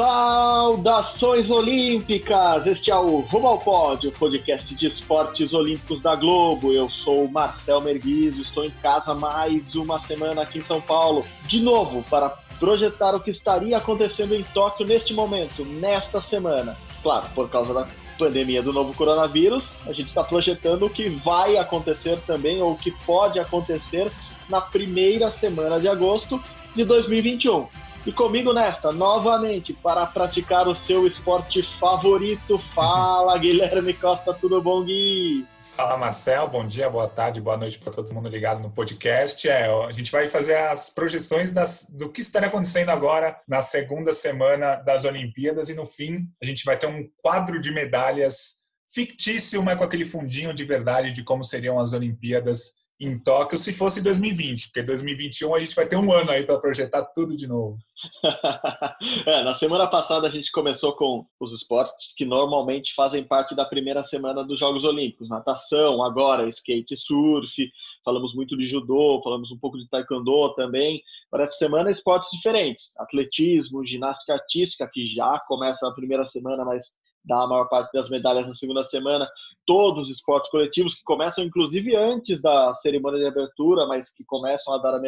Saudações Olímpicas! Este é o Rumo ao Pódio, podcast de esportes olímpicos da Globo. Eu sou o Marcel Merguizo, estou em casa mais uma semana aqui em São Paulo, de novo para projetar o que estaria acontecendo em Tóquio neste momento, nesta semana. Claro, por causa da pandemia do novo coronavírus, a gente está projetando o que vai acontecer também, ou o que pode acontecer na primeira semana de agosto de 2021. E comigo nesta, novamente, para praticar o seu esporte favorito. Fala, Guilherme Costa, tudo bom, Gui? Fala, Marcel. Bom dia, boa tarde, boa noite para todo mundo ligado no podcast. É, a gente vai fazer as projeções das, do que está acontecendo agora na segunda semana das Olimpíadas e no fim a gente vai ter um quadro de medalhas fictício, mas com aquele fundinho de verdade de como seriam as Olimpíadas em Tóquio se fosse 2020, porque 2021 a gente vai ter um ano aí para projetar tudo de novo. é, na semana passada a gente começou com os esportes que normalmente fazem parte da primeira semana dos Jogos Olímpicos, natação, agora skate, surf, falamos muito de judô, falamos um pouco de taekwondo também. Para essa semana esportes diferentes, atletismo, ginástica artística que já começa na primeira semana, mas dá a maior parte das medalhas na segunda semana, todos os esportes coletivos que começam inclusive antes da cerimônia de abertura, mas que começam a dar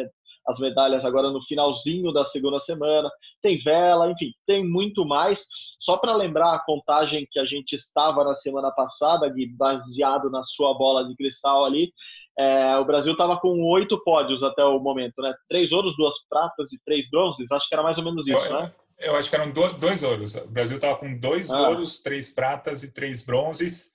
as medalhas agora no finalzinho da segunda semana. Tem vela, enfim, tem muito mais. Só para lembrar a contagem que a gente estava na semana passada, Gui, baseado na sua bola de cristal ali, é, o Brasil estava com oito pódios até o momento, né? Três ouros, duas pratas e três bronzes. Acho que era mais ou menos isso, eu, né? Eu acho que eram dois ouros. O Brasil estava com dois ah. ouros, três pratas e três bronzes.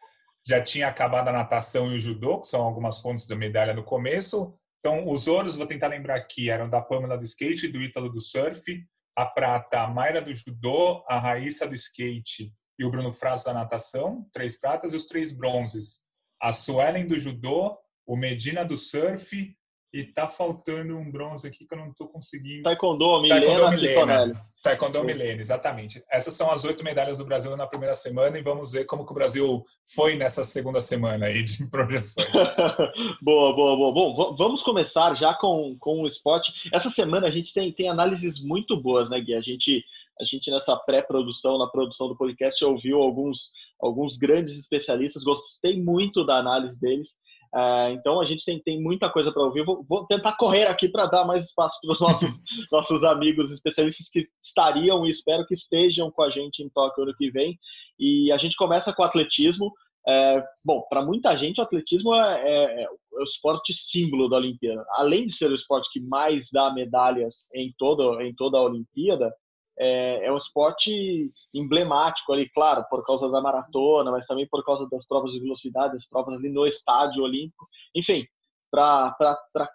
Já tinha acabado a natação e o judô, que são algumas fontes da medalha no começo. Então, os ouros, vou tentar lembrar aqui, eram da Pamela do skate do Ítalo do surf. A prata, a Mayra do judô, a Raíssa do skate e o Bruno Fraso da natação, três pratas. E os três bronzes, a Suelen do judô, o Medina do surf e tá faltando um bronze aqui que eu não tô conseguindo. Taekwondo, Milena, Taekwondo, Milena. Taekwondo, Milena, exatamente. Essas são as oito medalhas do Brasil na primeira semana e vamos ver como que o Brasil foi nessa segunda semana aí de projeções. boa, boa, boa. Bom, vamos começar já com, com o esporte. Essa semana a gente tem, tem análises muito boas, né, Gui? A gente, a gente nessa pré-produção, na produção do podcast, ouviu alguns, alguns grandes especialistas, gostei muito da análise deles. É, então a gente tem, tem muita coisa para ouvir. Vou, vou, tentar correr aqui para dar mais espaço para os nossos, nossos amigos especialistas que estariam e espero que estejam com a gente em Tóquio ano que vem. E a gente começa com o atletismo. É, bom, para muita gente, o atletismo é, é, é, o esporte símbolo da Olimpíada. Além de ser o esporte que mais dá medalhas em toda, em toda a Olimpíada, é, é um esporte emblemático ali, claro, por causa da maratona, mas também por causa das provas de velocidade, as provas ali no estádio olímpico. Enfim, para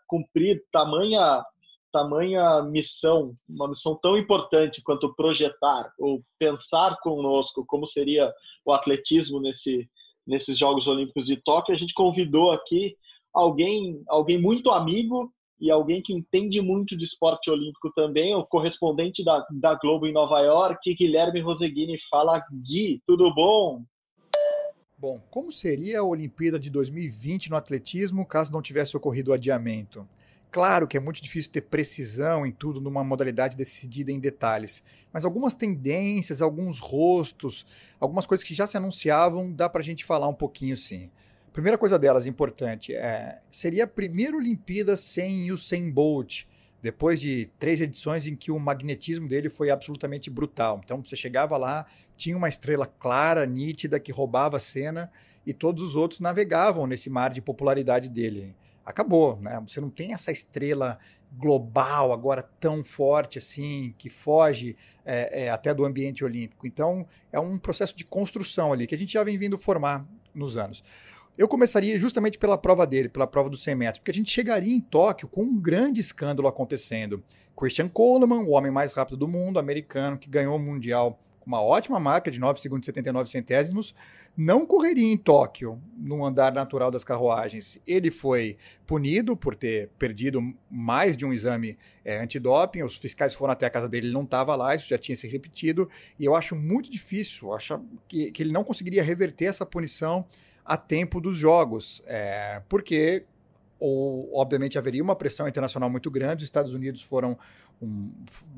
cumprir tamanha tamanha missão, uma missão tão importante quanto projetar ou pensar conosco como seria o atletismo nesse, nesses Jogos Olímpicos de Tóquio, a gente convidou aqui alguém, alguém muito amigo e alguém que entende muito de esporte olímpico também, o correspondente da, da Globo em Nova York, Guilherme Roseguini. Fala, Gui, tudo bom? Bom, como seria a Olimpíada de 2020 no atletismo caso não tivesse ocorrido o adiamento? Claro que é muito difícil ter precisão em tudo numa modalidade decidida em detalhes, mas algumas tendências, alguns rostos, algumas coisas que já se anunciavam, dá para a gente falar um pouquinho sim. Primeira coisa delas, importante, é, seria a primeira Olimpíada sem Usain Bolt, depois de três edições em que o magnetismo dele foi absolutamente brutal. Então você chegava lá, tinha uma estrela clara, nítida, que roubava a cena e todos os outros navegavam nesse mar de popularidade dele. Acabou, né? Você não tem essa estrela global agora tão forte assim, que foge é, é, até do ambiente olímpico. Então é um processo de construção ali que a gente já vem vindo formar nos anos. Eu começaria justamente pela prova dele, pela prova dos 100 metros, porque a gente chegaria em Tóquio com um grande escândalo acontecendo. Christian Coleman, o homem mais rápido do mundo, americano, que ganhou o Mundial com uma ótima marca de 9 segundos e 79 centésimos, não correria em Tóquio no andar natural das carruagens. Ele foi punido por ter perdido mais de um exame é, antidoping, os fiscais foram até a casa dele, ele não estava lá, isso já tinha se repetido, e eu acho muito difícil, acho que, que ele não conseguiria reverter essa punição a tempo dos jogos, é, porque ou, obviamente haveria uma pressão internacional muito grande, os Estados Unidos foram um,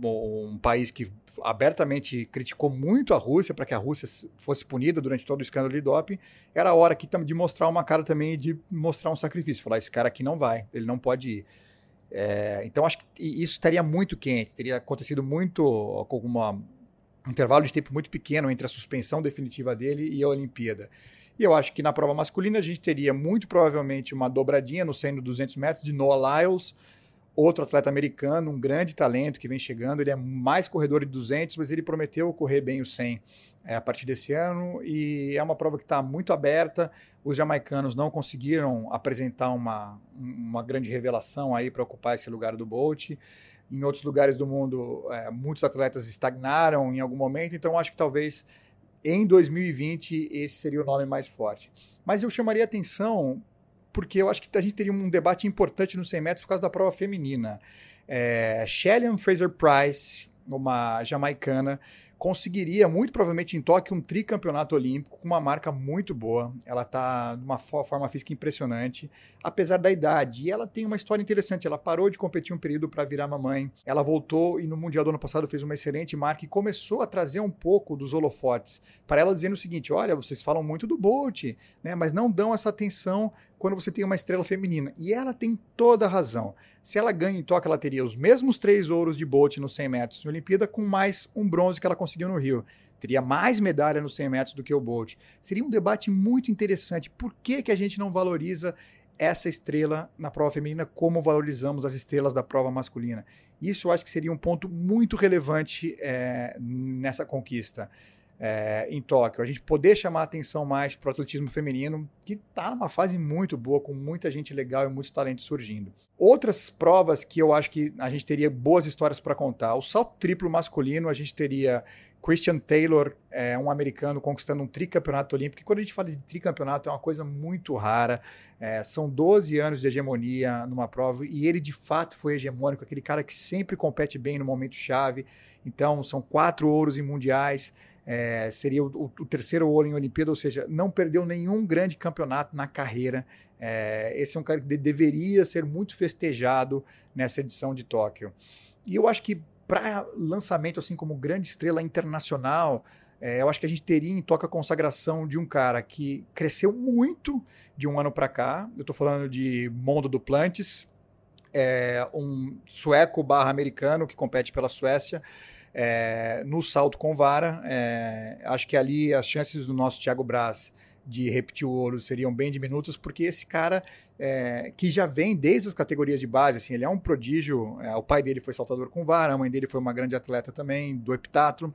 um, país que abertamente criticou muito a Rússia para que a Rússia fosse punida durante todo o escândalo de doping, era hora aqui de mostrar uma cara também de mostrar um sacrifício. Falar, esse cara aqui não vai, ele não pode ir. É, então acho que isso estaria muito quente, teria acontecido muito com uma, um intervalo de tempo muito pequeno entre a suspensão definitiva dele e a Olimpíada. E eu acho que na prova masculina a gente teria muito provavelmente uma dobradinha no 100 200 metros de Noah Lyles, outro atleta americano, um grande talento que vem chegando. Ele é mais corredor de 200, mas ele prometeu correr bem o 100 é, a partir desse ano. E é uma prova que está muito aberta. Os jamaicanos não conseguiram apresentar uma, uma grande revelação aí para ocupar esse lugar do Bolt. Em outros lugares do mundo, é, muitos atletas estagnaram em algum momento. Então, acho que talvez em 2020 esse seria o nome mais forte. Mas eu chamaria atenção porque eu acho que a gente teria um debate importante nos 100 metros por causa da prova feminina. É, Shelly Fraser Price, uma jamaicana, conseguiria muito provavelmente em Tóquio um tricampeonato olímpico com uma marca muito boa. Ela está numa forma física impressionante, apesar da idade. E ela tem uma história interessante. Ela parou de competir um período para virar mamãe. Ela voltou e no Mundial do ano passado fez uma excelente marca e começou a trazer um pouco dos holofotes para ela dizendo o seguinte: olha, vocês falam muito do Bolt, né, mas não dão essa atenção quando você tem uma estrela feminina. E ela tem toda a razão. Se ela ganha em Tóquio, ela teria os mesmos três ouros de Bolt nos 100 metros na Olimpíada, com mais um bronze que ela conseguiu no Rio. Teria mais medalha nos 100 metros do que o Bolt. Seria um debate muito interessante. Por que, que a gente não valoriza essa estrela na prova feminina como valorizamos as estrelas da prova masculina? Isso eu acho que seria um ponto muito relevante é, nessa conquista é, em Tóquio, a gente poder chamar atenção mais para o atletismo feminino, que está numa fase muito boa, com muita gente legal e muitos talentos surgindo. Outras provas que eu acho que a gente teria boas histórias para contar. O salto triplo masculino, a gente teria Christian Taylor, é, um americano, conquistando um tricampeonato olímpico. E quando a gente fala de tricampeonato, é uma coisa muito rara. É, são 12 anos de hegemonia numa prova e ele de fato foi hegemônico, aquele cara que sempre compete bem no momento chave. Então, são quatro ouros em mundiais é, seria o, o, terceiro ouro em Olimpíada, ou seja, não perdeu nenhum grande campeonato na carreira. É, esse é um cara que de, deveria ser muito festejado nessa edição de Tóquio. E eu acho que para lançamento, assim como grande estrela internacional, é, eu acho que a gente teria em Tóquio a consagração de um cara que cresceu muito de um ano para cá. Eu estou falando de Mondo Duplantis, é, um sueco barra americano que compete pela Suécia é, no salto com vara. É, acho que ali as chances do nosso Thiago Braz de repetir o ouro seriam bem diminutas, porque esse cara é, que já vem desde as categorias de base, assim, ele é um prodígio. É, o pai dele foi saltador com vara, a mãe dele foi uma grande atleta também do heptatlo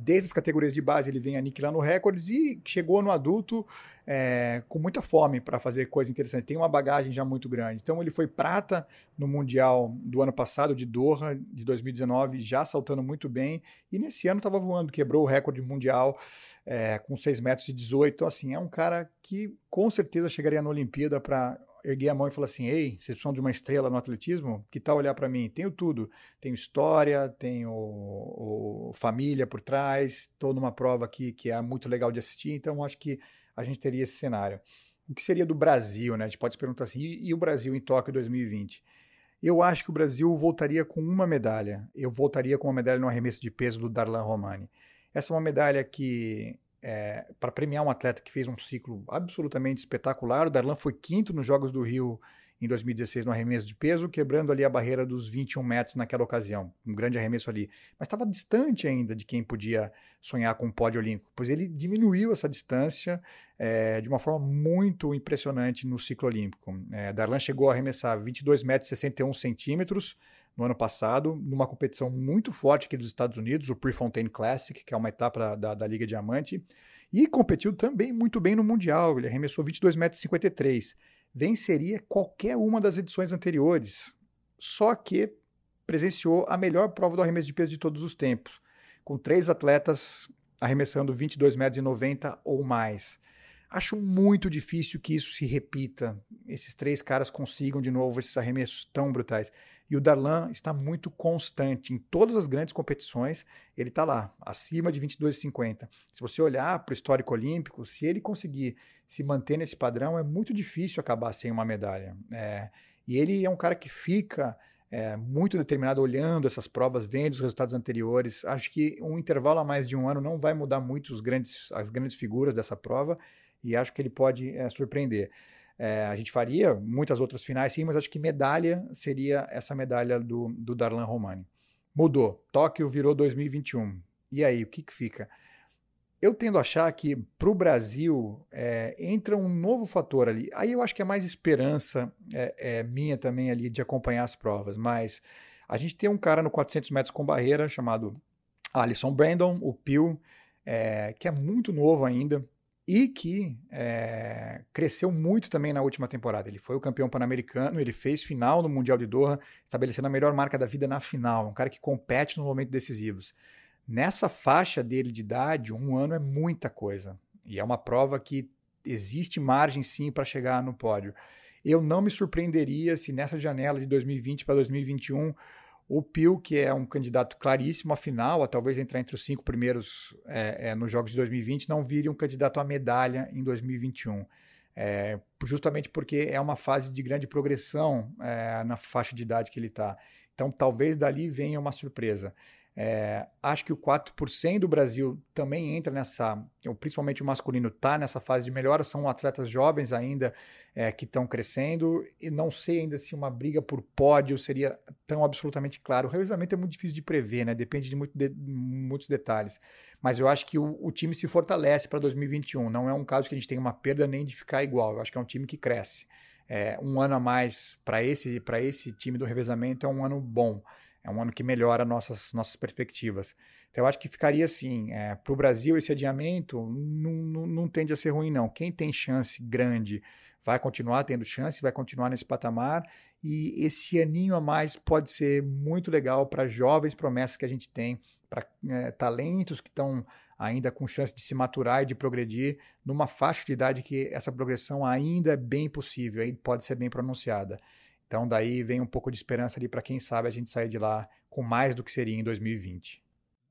desde as categorias de base ele vem aniquilando recordes e chegou no adulto é, com muita fome para fazer coisa interessante. Tem uma bagagem já muito grande. Então ele foi prata no Mundial do ano passado, de Doha, de 2019, já saltando muito bem. E nesse ano estava voando, quebrou o recorde mundial é, com 6 metros e 18. Então, assim, é um cara que com certeza chegaria na Olimpíada para erguei a mão e falei assim: Ei, vocês precisam de uma estrela no atletismo? Que tal olhar para mim? Tenho tudo. Tenho história, tenho o família por trás, estou numa prova aqui que é muito legal de assistir, então acho que a gente teria esse cenário. O que seria do Brasil, né? A gente pode se perguntar assim: e, e o Brasil em Tóquio 2020? Eu acho que o Brasil voltaria com uma medalha. Eu voltaria com uma medalha no arremesso de peso do Darlan Romani. Essa é uma medalha que é, para premiar um atleta que fez um ciclo absolutamente espetacular. O Darlan foi quinto nos Jogos do Rio em 2016 no arremesso de peso, quebrando ali a barreira dos 21 metros naquela ocasião. Um grande arremesso ali. Mas estava distante ainda de quem podia sonhar com um pódio olímpico, pois ele diminuiu essa distância é, de uma forma muito impressionante no ciclo olímpico. É, Darlan chegou a arremessar 22 metros e 61 centímetros no ano passado, numa competição muito forte aqui dos Estados Unidos, o Prefontaine Classic, que é uma etapa da, da Liga Diamante, e competiu também muito bem no Mundial. Ele arremessou 22,53 metros. Venceria qualquer uma das edições anteriores, só que presenciou a melhor prova do arremesso de peso de todos os tempos, com três atletas arremessando 22 metros 90 ou mais. Acho muito difícil que isso se repita. Esses três caras consigam de novo esses arremessos tão brutais. E o Darlan está muito constante em todas as grandes competições. Ele está lá, acima de 22,50. Se você olhar para o histórico olímpico, se ele conseguir se manter nesse padrão, é muito difícil acabar sem uma medalha. É, e ele é um cara que fica é, muito determinado olhando essas provas, vendo os resultados anteriores. Acho que um intervalo a mais de um ano não vai mudar muito grandes, as grandes figuras dessa prova e acho que ele pode é, surpreender. É, a gente faria muitas outras finais, sim, mas acho que medalha seria essa medalha do, do Darlan Romani. Mudou. Tóquio virou 2021. E aí, o que, que fica? Eu tendo a achar que para o Brasil é, entra um novo fator ali. Aí eu acho que é mais esperança é, é, minha também ali de acompanhar as provas. Mas a gente tem um cara no 400 metros com barreira chamado Alisson Brandon, o Pio, é, que é muito novo ainda e que é, cresceu muito também na última temporada. Ele foi o campeão pan-americano, ele fez final no Mundial de Doha, estabelecendo a melhor marca da vida na final, um cara que compete nos momentos decisivos. Nessa faixa dele de idade, um ano é muita coisa. E é uma prova que existe margem sim para chegar no pódio. Eu não me surpreenderia se nessa janela de 2020 para 2021 o Pio, que é um candidato claríssimo, afinal, a talvez entrar entre os cinco primeiros é, é, nos Jogos de 2020, não vire um candidato à medalha em 2021. É, justamente porque é uma fase de grande progressão é, na faixa de idade que ele está. Então, talvez dali venha uma surpresa. É, acho que o 4% do Brasil também entra nessa, principalmente o masculino está nessa fase de melhora, são atletas jovens ainda é, que estão crescendo, e não sei ainda se uma briga por pódio seria tão absolutamente claro. O revezamento é muito difícil de prever, né? depende de, muito de muitos detalhes, mas eu acho que o, o time se fortalece para 2021, não é um caso que a gente tenha uma perda nem de ficar igual, eu acho que é um time que cresce. É, um ano a mais para esse, esse time do revezamento é um ano bom é um ano que melhora nossas, nossas perspectivas. Então, eu acho que ficaria assim: é, para o Brasil, esse adiamento não, não, não, tende a ser ruim, não. Quem tem chance grande vai continuar tendo chance, vai continuar nesse patamar, e esse aninho a mais pode ser muito legal para jovens promessas que a gente tem, para é, talentos que estão ainda com chance de se maturar e de progredir numa faixa de idade que essa progressão ainda é bem possível, aí pode ser bem pronunciada. Então, daí vem um pouco de esperança ali para quem sabe a gente sair de lá com mais do que seria em 2020.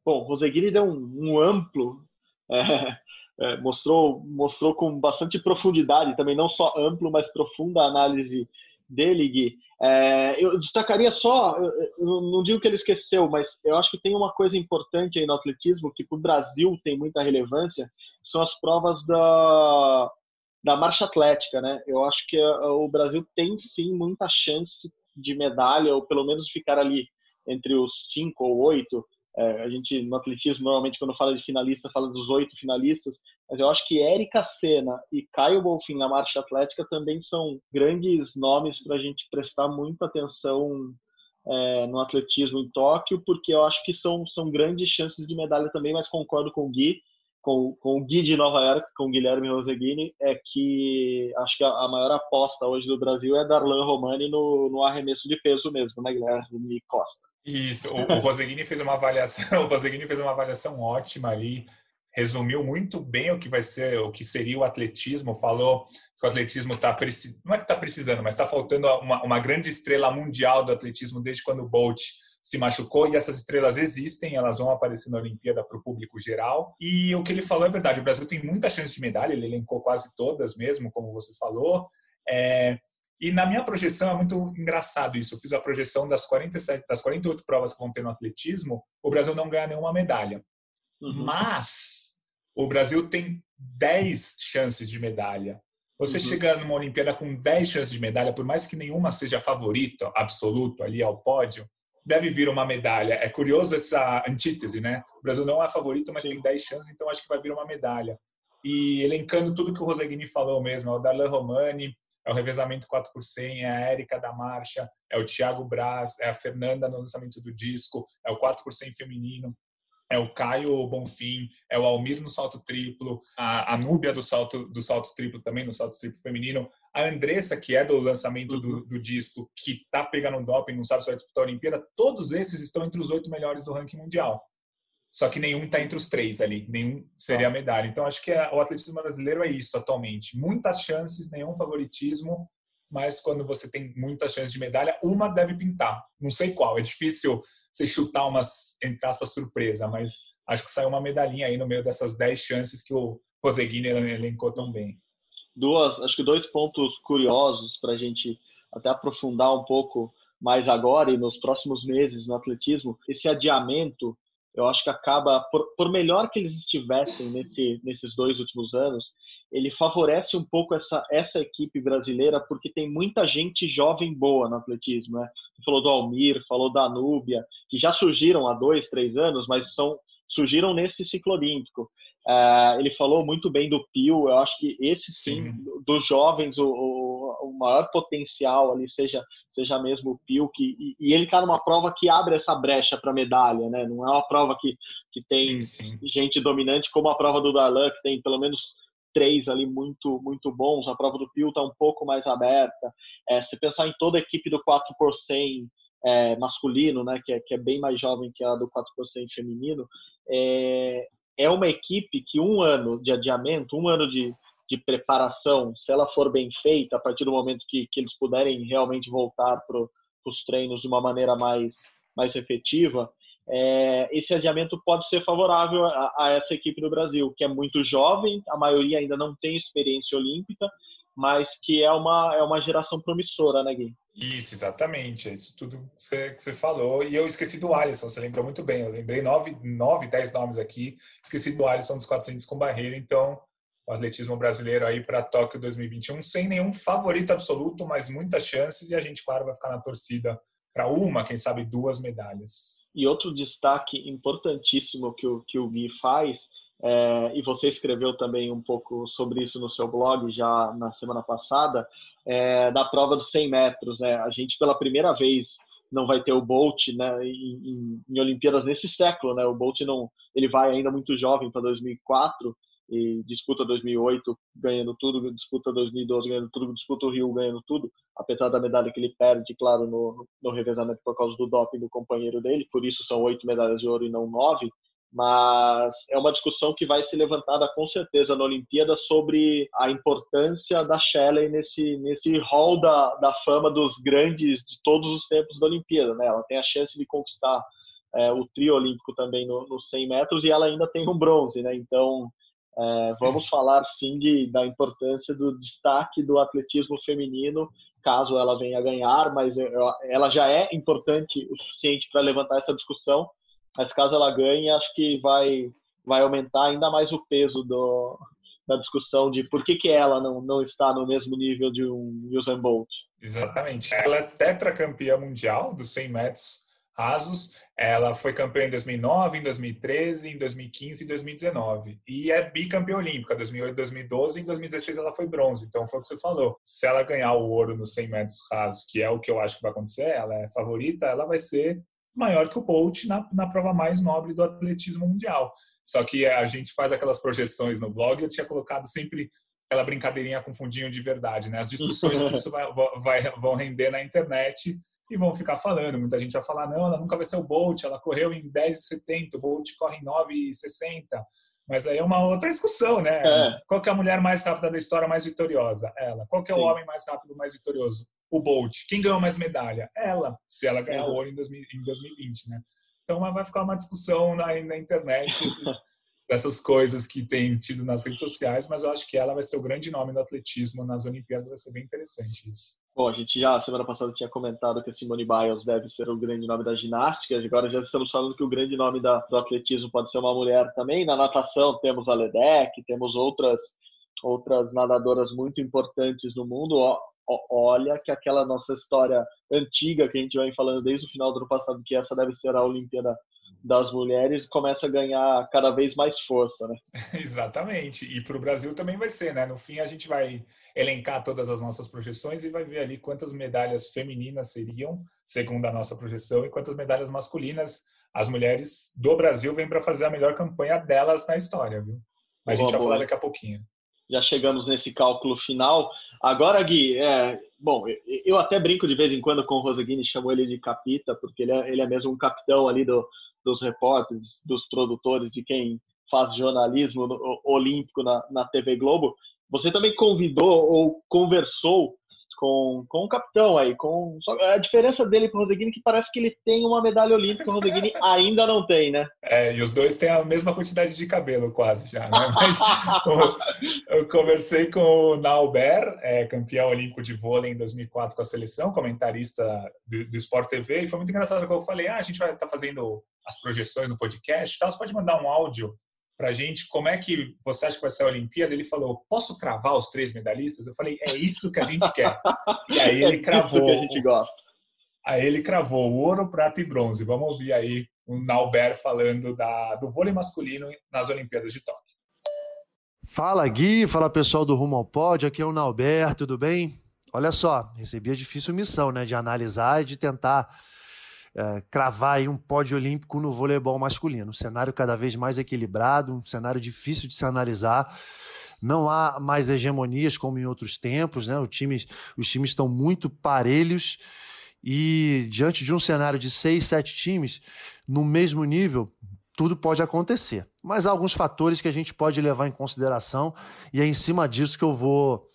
Bom, Roseguini deu um, um amplo, é, é, mostrou, mostrou com bastante profundidade, também não só amplo, mas profunda análise dele, Gui. É, eu destacaria só, eu não digo que ele esqueceu, mas eu acho que tem uma coisa importante aí no atletismo que para o Brasil tem muita relevância, são as provas da, da marcha atlética, né? Eu acho que uh, o Brasil tem sim muita chance de medalha, ou pelo menos ficar ali entre os cinco ou oito. É, a gente no atletismo normalmente quando fala de finalista fala dos oito finalistas, mas eu acho que Érica Senna e Caio Bolfin na marcha atlética também são grandes nomes para a gente prestar muita atenção é, no atletismo em Tóquio, porque eu acho que são, são grandes chances de medalha também, mas concordo com o Gui, com, com o Gui de Nova York, com o Guilherme Roseguini, é que acho que a, a, maior aposta hoje do Brasil é Darlan Romani no, no arremesso de peso mesmo, né, Guilherme Costa? Isso, o, o Roseguini fez uma avaliação, o Roseguini fez uma avaliação ótima ali, resumiu muito bem o que vai ser, o que seria o atletismo, falou que o atletismo está precisando, não é que está precisando, mas está faltando uma, uma grande estrela mundial do atletismo desde quando o Bolt se machucou e essas estrelas existem, elas vão aparecer na Olimpíada para o público geral. E o que ele falou é verdade, o Brasil tem muita chance de medalha, ele elencou quase todas mesmo, como você falou. É, e na minha projeção é muito engraçado isso. Eu fiz a projeção das 47, das 48 provas que vão ter no atletismo, o Brasil não ganha nenhuma medalha. Uhum. Mas o Brasil tem 10 chances de medalha. Você uhum. chega numa Olimpíada com 10 chances de medalha, por mais que nenhuma seja favorito absoluto ali ao pódio, deve vir uma medalha. É curioso essa antítese, né? O Brasil não é favorito, mas tem 10 chances, então acho que vai vir uma medalha. E elencando tudo que o Roseguini falou mesmo, é o Darlan Romani, é o revezamento 4 por 100, é a Érica da Marcha, é o Thiago Braz, é a Fernanda no lançamento do disco, é o 4 por 100 feminino, é o Caio Bonfim, é o Almir no salto triplo, a, a Núbia do salto, do salto triplo também, no salto triplo feminino, a Andressa, que é do lançamento do, uhum. do disco, que tá pegando doping, não sabe se vai disputar a Olimpíada, todos esses estão entre os oito melhores do ranking mundial. só que nenhum está entre os três ali, nenhum seria a medalha. Então acho que o atletismo brasileiro é isso atualmente. Muitas chances, nenhum favoritismo, mas quando você tem muitas chances de medalha, uma deve pintar. Não sei qual, é difícil você chutar umas, entre aspas, surpresa, mas acho que saiu uma medalhinha aí no meio dessas 10 chances que o Poseguini elencou tão bem. Duas, acho que dois pontos curiosos para a gente até aprofundar um pouco mais agora e nos próximos meses no atletismo. Esse adiamento, eu acho que acaba, por, por melhor que eles estivessem nesse, nesses dois últimos anos, ele favorece um pouco essa, essa equipe brasileira, porque tem muita gente jovem boa no atletismo. Né? Você falou do Almir, falou da Núbia, que já surgiram há dois, três anos, mas são surgiram nesse ciclo olímpico. Uh, ele falou muito bem do Pio, eu acho que esse sim, sim. dos jovens, o, o, o, maior potencial ali seja, seja mesmo o Pio, que, e, e ele está numa prova que abre essa brecha para medalha, né? não é uma prova que, que tem sim, sim. gente dominante como a prova do Darlan, que tem pelo menos três ali muito muito bons. A prova do Pio está um pouco mais aberta. É, se pensar em toda a equipe do 4 por 100 é, masculino, né, que é, que é bem mais jovem que a do 4 por 100 feminino, é, é uma equipe que um ano de adiamento, um ano de, de preparação, se ela for bem feita, a partir do momento que, que eles puderem realmente voltar para os treinos de uma maneira mais, mais efetiva, é, esse adiamento pode ser favorável a, a, essa equipe do Brasil, que é muito jovem, a maioria ainda não tem experiência olímpica, mas que é uma, é uma geração promissora, né, Gui? Isso, exatamente. É isso tudo que você, que você falou. E eu esqueci do Alisson, você lembrou muito bem. Eu lembrei nove, nove, dez nomes aqui. Esqueci do Alisson dos 400 com barreira. Então, o atletismo brasileiro aí para Tóquio 2021, sem nenhum favorito absoluto, mas muitas chances. E a gente, claro, vai ficar na torcida para uma, quem sabe duas medalhas. E outro destaque importantíssimo que o, que o Gui faz, é, e você escreveu também um pouco sobre isso no seu blog já na semana passada, é, da prova dos 100 metros. Né? A gente, pela primeira vez, não vai ter o Bolt né, em, em, em Olimpíadas nesse século. Né? O Bolt não, ele vai ainda muito jovem para 2004 e disputa 2008 ganhando tudo, disputa 2012 ganhando tudo, disputa o Rio ganhando tudo, apesar da medalha que ele perde, claro, no, no revezamento por causa do doping do companheiro dele, por isso são oito medalhas de ouro e não nove, mas é uma discussão que vai ser levantada com certeza na Olimpíada sobre a importância da Shelley nesse nesse hall da, da fama dos grandes de todos os tempos da Olimpíada, né? Ela tem a chance de conquistar é, o trio olímpico também nos no 100 metros e ela ainda tem um bronze, né? Então é, vamos falar sim de, da importância do destaque do atletismo feminino caso ela venha a ganhar, mas ela já é importante o suficiente para levantar essa discussão mas caso ela ganhe, acho que vai, vai aumentar ainda mais o peso do, da discussão de por que, que ela não, não está no mesmo nível de um Usain Bolt. Exatamente. Ela é tetracampeã mundial dos 100 metros rasos. Ela foi campeã em 2009, em 2013, em 2015 e 2019. E é bicampeã olímpica, 2008, 2012 e em 2016 ela foi bronze. Então foi o que você falou. Se ela ganhar o ouro nos 100 metros rasos, que é o que eu acho que vai acontecer, ela é favorita, ela vai ser maior que o Bolt na, na prova mais nobre do atletismo mundial. Só que a gente faz aquelas projeções no blog, eu tinha colocado sempre aquela brincadeirinha com fundinho de verdade, né? As discussões que isso vai, vai, vão render na internet e vão ficar falando. Muita gente vai falar, não, ela nunca vai ser o Bolt, ela correu em 10,70, o Bolt corre em 9,60. Mas aí é uma outra discussão, né? É. Qual que é a mulher mais rápida da história, mais vitoriosa? Ela. Qual que é Sim. o homem mais rápido, mais vitorioso? O Bolt. Quem ganhou mais medalha? Ela, se ela ganhar uhum. ouro em, 2020, né? Então vai ficar uma discussão na, na internet dessas coisas que tem tido nas redes sociais, mas eu acho que ela vai ser o grande nome do atletismo nas Olimpíadas, vai ser bem interessante isso. Bom, a gente já semana passada tinha comentado que a Simone Biles deve ser o grande nome da ginástica, agora já estamos falando que o grande nome da, do atletismo pode ser uma mulher também. Na natação temos a Ledeck, temos outras outras nadadoras muito importantes no mundo. olha que aquela nossa história antiga que a gente vem falando desde o final do ano passado, que essa deve ser a Olimpíada das mulheres começa a ganhar cada vez mais força, né? Exatamente. E para o Brasil também vai ser, né? No fim a gente vai elencar todas as nossas projeções e vai ver ali quantas medalhas femininas seriam, segundo a nossa projeção, e quantas medalhas masculinas as mulheres do Brasil vêm para fazer a melhor campanha delas na história, viu? Mas a gente vai falar daqui a pouquinho. Já chegamos nesse cálculo final. Agora, Gui, é, bom, eu até brinco de vez em quando com o Rosaguini, chamo ele de capita, porque ele é, ele é mesmo um capitão ali do, dos repórteres, dos produtores, de quem faz jornalismo olímpico na, na TV Globo. Você também convidou ou conversou com, com o capitão aí. Com, só, a diferença dele para o Roseguini é que parece que ele tem uma medalha olímpica, o Roseguini ainda não tem, né? É, e os dois têm a mesma quantidade de cabelo quase já, né? Mas eu conversei com o Nauber, é, campeão olímpico de vôlei em 2004 com a seleção, comentarista do, do Sport TV, e foi muito engraçado que eu falei, ah, a gente vai estar tá fazendo as projeções no podcast tal, você pode mandar um áudio para a gente como é que você acha que vai ser a Olimpíada. Ele falou: posso cravar os três medalhistas? Eu falei: é isso que a gente quer. E aí ele cravou. É isso que a gente gosta. Aí ele cravou ouro, prata e bronze. Vamos ouvir aí o Nauber falando da, do vôlei masculino nas Olimpíadas de Tóquio. Fala Gui, fala pessoal do Rumo ao Pódio, aqui é o Nauber, tudo bem? Olha só, recebi a difícil missão, né, de analisar e de tentar é, cravar um pódio olímpico no voleibol masculino. Um cenário cada vez mais equilibrado, um cenário difícil de se analisar. Não há mais hegemonias como em outros tempos, né? time, os times estão muito parelhos e diante de um cenário de seis, sete times no mesmo nível, tudo pode acontecer. Mas há alguns fatores que a gente pode levar em consideração e é em cima disso que eu vou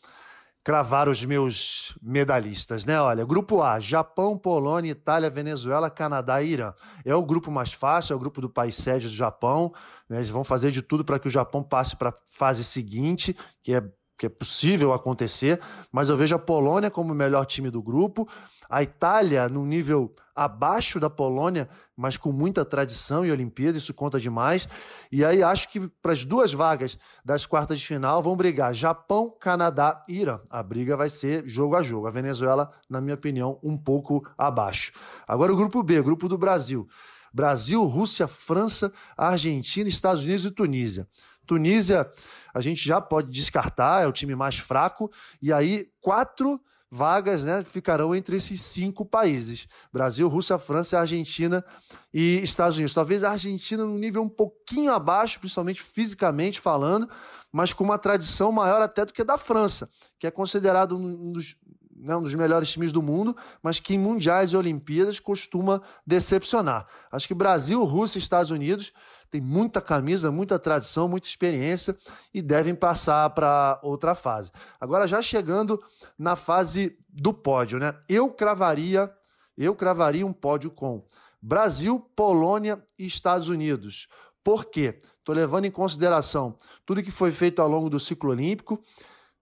cravar os meus medalhistas, né? Olha, grupo A: Japão, Polônia, Itália, Venezuela, Canadá e Irã. É o grupo mais fácil, é o grupo do país sede do Japão. Né? Eles vão fazer de tudo para que o Japão passe para a fase seguinte, que é que é possível acontecer, mas eu vejo a Polônia como o melhor time do grupo, a Itália num nível abaixo da Polônia, mas com muita tradição e Olimpíada, isso conta demais. E aí acho que para as duas vagas das quartas de final vão brigar Japão, Canadá e Irã. A briga vai ser jogo a jogo. A Venezuela, na minha opinião, um pouco abaixo. Agora o grupo B, grupo do Brasil. Brasil, Rússia, França, Argentina, Estados Unidos e Tunísia. Tunísia, a gente já pode descartar, é o time mais fraco, e aí quatro vagas né, ficarão entre esses cinco países: Brasil, Rússia, França, Argentina e Estados Unidos. Talvez a Argentina num nível um pouquinho abaixo, principalmente fisicamente falando, mas com uma tradição maior até do que a da França, que é considerado um dos, né, um dos melhores times do mundo, mas que em mundiais e Olimpíadas costuma decepcionar. Acho que Brasil, Rússia e Estados Unidos tem muita camisa, muita tradição, muita experiência e devem passar para outra fase. Agora já chegando na fase do pódio, né? Eu cravaria, eu cravaria um pódio com Brasil, Polônia e Estados Unidos. Por quê? Estou levando em consideração tudo que foi feito ao longo do ciclo olímpico,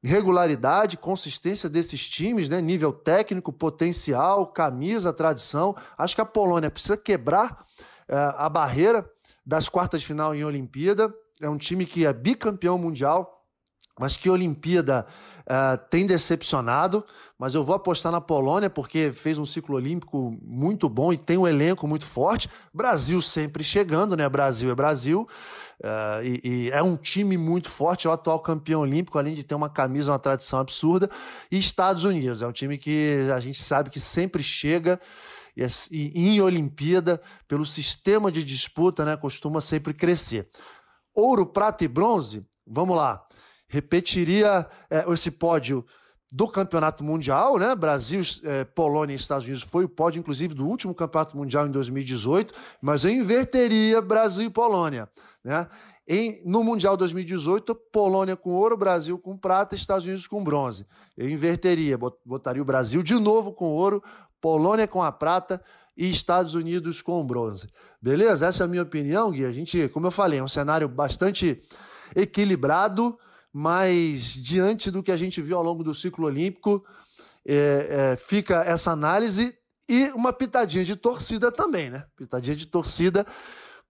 regularidade, consistência desses times, né? nível técnico, potencial, camisa, tradição. Acho que a Polônia precisa quebrar é, a barreira das quartas de final em Olimpíada. É um time que é bicampeão mundial, mas que Olimpíada uh, tem decepcionado. Mas eu vou apostar na Polônia porque fez um ciclo olímpico muito bom e tem um elenco muito forte. Brasil sempre chegando, né? Brasil é Brasil. Uh, e, e, é um time muito forte, é o atual campeão olímpico, além de ter uma camisa, uma tradição absurda. E Estados Unidos, é um time que a gente sabe que sempre chega e, em Olimpíada, pelo sistema de disputa, né, costuma sempre crescer. Ouro, prata e bronze, vamos lá. Repetiria é, esse pódio do campeonato mundial, né? Brasil, é, Polônia e Estados Unidos foi o pódio, inclusive, do último campeonato mundial em 2018, mas eu inverteria Brasil e Polônia, né? Em, no Mundial 2018, Polônia com ouro, Brasil com prata, Estados Unidos com bronze. Eu inverteria, botaria o Brasil de novo com ouro, Polônia com a prata e Estados Unidos com o bronze. Beleza? Essa é a minha opinião, Gui. A gente, como eu falei, é um cenário bastante equilibrado, mas diante do que a gente viu ao longo do ciclo olímpico, é, é, fica essa análise e uma pitadinha de torcida também, né? Pitadinha de torcida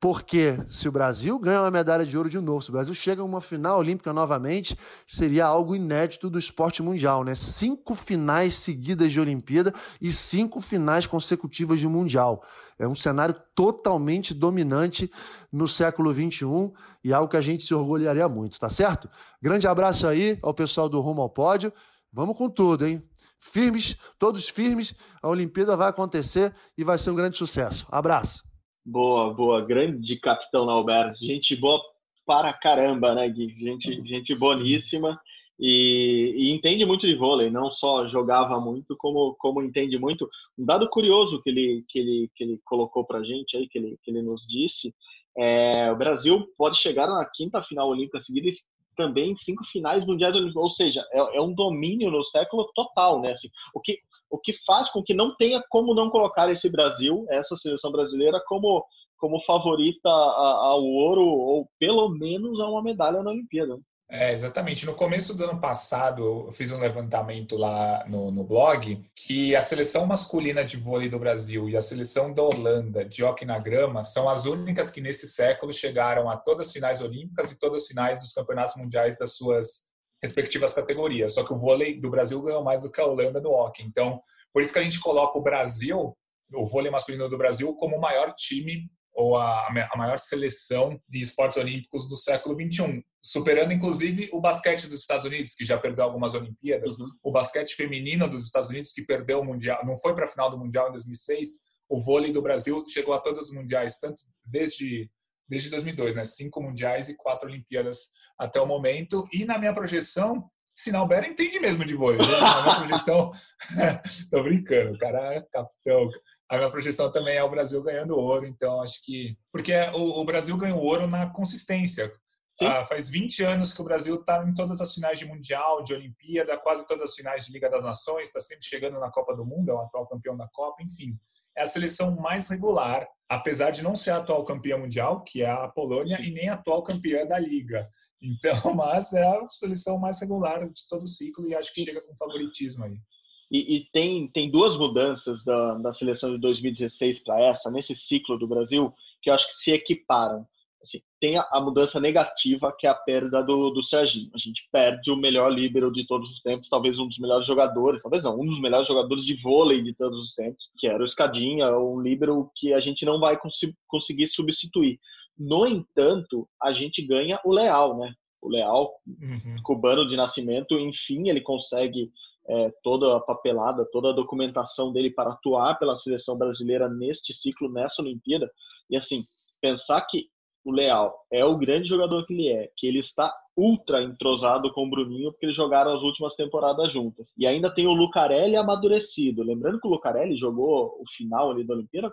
porque se o Brasil ganha uma medalha de ouro de novo, se o Brasil chega a uma final olímpica novamente, seria algo inédito do esporte mundial, né? Cinco finais seguidas de Olimpíada e cinco finais consecutivas de Mundial. É um cenário totalmente dominante no século XXI e algo que a gente se orgulharia muito, tá certo? Grande abraço aí ao pessoal do Rumo ao Pódio. Vamos com tudo, hein? Firmes, todos firmes, a Olimpíada vai acontecer e vai ser um grande sucesso. Abraço. Boa, boa. Grande capitão Alberto. Gente boa para caramba, né, Gui? Gente, gente boníssima. e, e, entende muito de vôlei, não só jogava muito, como, como entende muito. Um dado curioso que ele, que ele, que ele colocou para a gente aí, que ele, que ele nos disse, é, o Brasil pode chegar na quinta final olímpica seguida e também cinco finais mundiais ou seja, é, é, um domínio no século total, né? Assim, o que o que faz com que não tenha como não colocar esse Brasil, essa seleção brasileira, como como favorita ao ouro ou pelo menos a uma medalha na Olimpíada. É, exatamente. No começo do ano passado, eu fiz um levantamento lá no, no blog que a seleção masculina de vôlei do Brasil e a seleção da Holanda de hockey na grama são as únicas que nesse século chegaram a todas as finais olímpicas e todas as finais dos campeonatos mundiais das suas respectivas categorias. Só que o vôlei do Brasil ganhou mais do que a Holanda no hockey. Então, por isso que a gente coloca o Brasil, o vôlei masculino do Brasil, como o maior time ou a, a maior seleção de esportes olímpicos do século 21, superando inclusive o basquete dos Estados Unidos, que já perdeu algumas Olimpíadas, uhum. o basquete feminino dos Estados Unidos, que perdeu o Mundial, não foi para a final do Mundial em 2006, o vôlei do Brasil chegou a todos os mundiais, tanto desde desde 2002, né? Cinco mundiais e quatro Olimpíadas até o momento. E na minha projeção, Sinalbera entende mesmo de vôlei. Né? Na minha projeção, tô brincando, o cara é capitão. A minha projeção também é o Brasil ganhando ouro, então acho que. Porque o, o Brasil ganhou ouro na consistência. Ah, faz 20 anos que o Brasil está em todas as finais de Mundial, de Olimpíada, quase todas as finais de Liga das Nações, está sempre chegando na Copa do Mundo, é o atual campeão da Copa, enfim. É a seleção mais regular, apesar de não ser a atual campeã mundial, que é a Polônia, e nem a atual campeã da Liga. Então, mas é a seleção mais regular de todo o ciclo e acho que chega com favoritismo aí. E, e, tem, tem duas mudanças da, da seleção de 2016 para essa, nesse ciclo do Brasil, que eu acho que se equiparam. Assim, tem a, a, mudança negativa, que é a perda do, do Serginho. A gente perde o melhor líbero de todos os tempos, talvez um dos melhores jogadores, talvez não, um dos melhores jogadores de vôlei de todos os tempos, que era o Escadinha, um líbero que a gente não vai cons conseguir substituir. No entanto, a gente ganha o Leal, né? O Leal, uhum. cubano de nascimento, enfim, ele consegue é, toda a papelada, toda a documentação dele para atuar pela seleção brasileira neste ciclo, nessa Olimpíada. E assim, pensar que o Leal é o grande jogador que ele é, que ele está ultra entrosado com o Bruninho, porque eles jogaram as últimas temporadas juntas. E ainda tem o Lucarelli amadurecido. Lembrando que o Lucarelli jogou o final ali da Olimpíada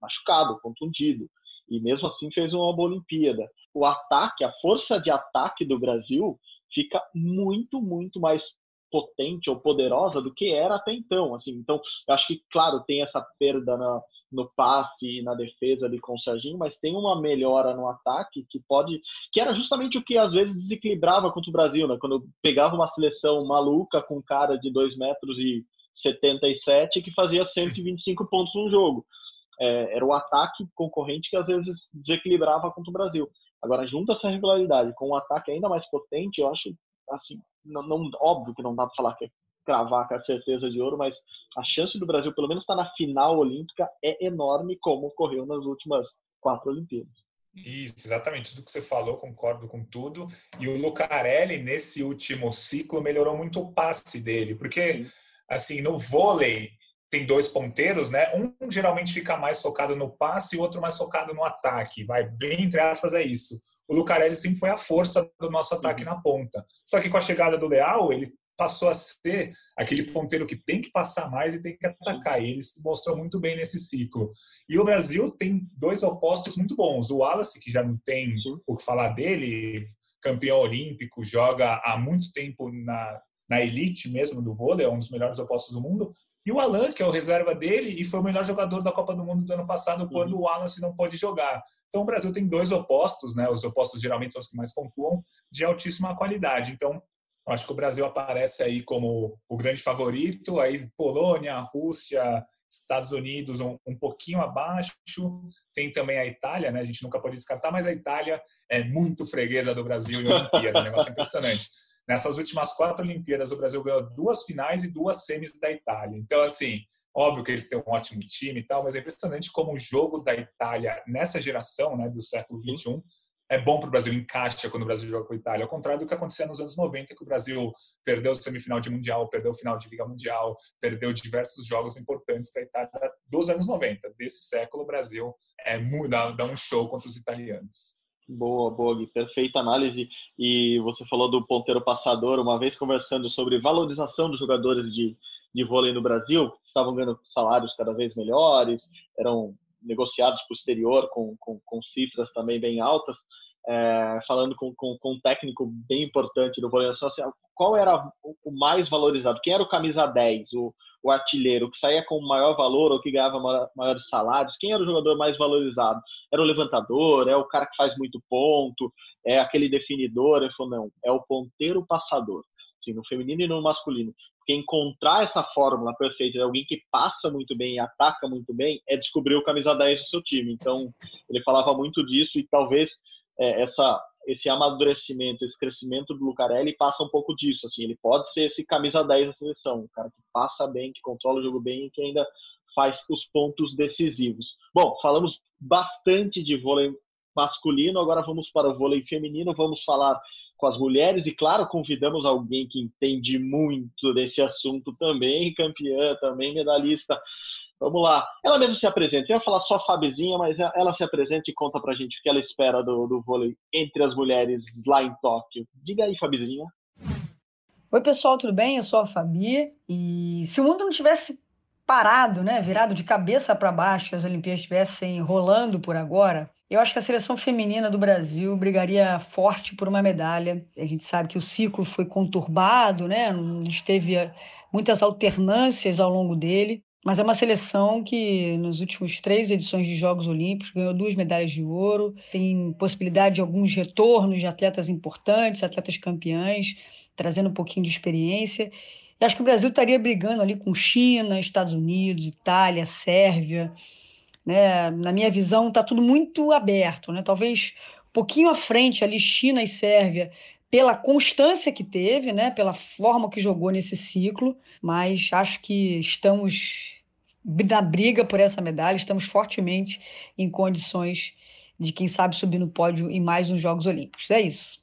machucado, contundido. E mesmo assim fez uma boa Olimpíada. O ataque, a força de ataque do Brasil fica muito, muito mais potente ou poderosa do que era até então. Assim, então, eu acho que, claro, tem essa perda na, no passe e na defesa ali com o Serginho, mas tem uma melhora no ataque que pode. que era justamente o que às vezes desequilibrava contra o Brasil, né? Quando pegava uma seleção maluca com cara de 2 metros e 77 que fazia 125 pontos no jogo. É, era o ataque concorrente que às vezes desequilibrava contra o Brasil. Agora, junta essa regularidade com um ataque ainda mais potente, eu acho assim, não, não, óbvio que não dá para falar que é cravar com a certeza de ouro, mas a chance do Brasil, pelo menos, estar tá na final olímpica é enorme, como ocorreu nas últimas quatro Olimpíadas. Isso, exatamente. Tudo que você falou, concordo com tudo. E o Lucarelli, nesse último ciclo, melhorou muito o passe dele, porque, Sim. assim, no vôlei, tem dois ponteiros, né? Um geralmente fica mais focado no passe e o outro mais focado no ataque. Vai bem entre aspas é isso o Lucarelli sempre foi a força do nosso ataque uhum. na ponta. Só que com a chegada do Leal, ele passou a ser aquele ponteiro que tem que passar mais e tem que atacar. E ele se mostrou muito bem nesse ciclo. E o Brasil tem dois opostos muito bons. O Wallace, que já não tem o que falar dele, campeão olímpico, joga há muito tempo na, na elite mesmo do vôlei, é um dos melhores opostos do mundo. E o Alan, que é o reserva dele, e foi o melhor jogador da Copa do Mundo do ano passado, quando uhum. o Wallace não pôde jogar. Então, o Brasil tem dois opostos, né? Os opostos geralmente são os que mais pontuam, de altíssima qualidade. Então, acho que o Brasil aparece aí como o grande favorito, aí Polônia, Rússia, Estados Unidos um, um, pouquinho abaixo, tem também a Itália, né? A gente nunca pode descartar, mas a Itália é muito freguesa do Brasil em Olimpíada, um negócio impressionante. Nessas últimas quatro Olimpíadas, o Brasil ganhou duas finais e duas semis da Itália. Então, assim, Óbvio que eles têm um ótimo time e tal, mas é impressionante como o jogo da Itália nessa geração, né, do século XXI, é bom para o Brasil, encaixa quando o Brasil joga com a Itália. Ao contrário do que acontecia nos anos 90, que o Brasil perdeu semifinal de Mundial, perdeu o final de Liga Mundial, perdeu diversos jogos importantes para a Itália dos anos 90. Desse século, o Brasil é, muda, dá um show contra os italianos. Boa, boa, Gui. Perfeita análise. E você falou do ponteiro passador, uma vez conversando sobre valorização dos jogadores de, de vôlei no Brasil, estavam ganhando salários cada vez melhores, eram negociados para o exterior com, com, com, cifras também bem altas. É, falando com, com, com, um técnico bem importante do vôlei nacional, assim, qual era o mais valorizado? Quem era o camisa 10, o, o artilheiro, que saía com maior valor ou que ganhava maiores salários? Quem era o jogador mais valorizado? Era o levantador? É o cara que faz muito ponto? É aquele definidor? Ele falou, não, é o ponteiro passador. Assim, no feminino e no masculino. Porque encontrar essa fórmula perfeita de alguém que passa muito bem e ataca muito bem é descobrir o camisa 10 do seu time. Então, ele falava muito disso e talvez é, essa esse amadurecimento, esse crescimento do Lucarelli passa um pouco disso, assim, ele pode ser esse camisa 10 da seleção, cara que passa bem, que controla o jogo bem e que ainda faz os pontos decisivos. Bom, falamos bastante de vôlei masculino, agora vamos para o vôlei feminino, vamos falar com as mulheres e, claro, convidamos alguém que entende muito desse assunto também, campeã, também medalhista Vamos lá. Ela mesmo se apresenta. Eu ia falar só Fabizinha, mas ela se apresenta e conta pra gente o que ela espera do, do vôlei entre as mulheres lá em Tóquio. Diga aí, Fabizinha. Oi, pessoal, tudo bem? Eu sou a Fabi. E se o mundo não tivesse parado, né, virado de cabeça para baixo, as Olimpíadas estivessem rolando por agora, eu acho que a seleção feminina do Brasil brigaria forte por uma medalha. A gente sabe que o ciclo foi conturbado, né? A gente teve muitas alternâncias ao longo dele. Mas é uma seleção que, nos últimos três edições de Jogos Olímpicos, ganhou duas medalhas de ouro, tem possibilidade de alguns retornos de atletas importantes, atletas campeãs, trazendo um pouquinho de experiência. E acho que o Brasil estaria brigando ali com China, Estados Unidos, Itália, Sérvia. Né? Na minha visão, está tudo muito aberto. Né? Talvez um pouquinho à frente ali, China e Sérvia pela constância que teve, né, pela forma que jogou nesse ciclo, mas acho que estamos na briga por essa medalha, estamos fortemente em condições de, quem sabe, subir no pódio em mais uns Jogos Olímpicos. É isso.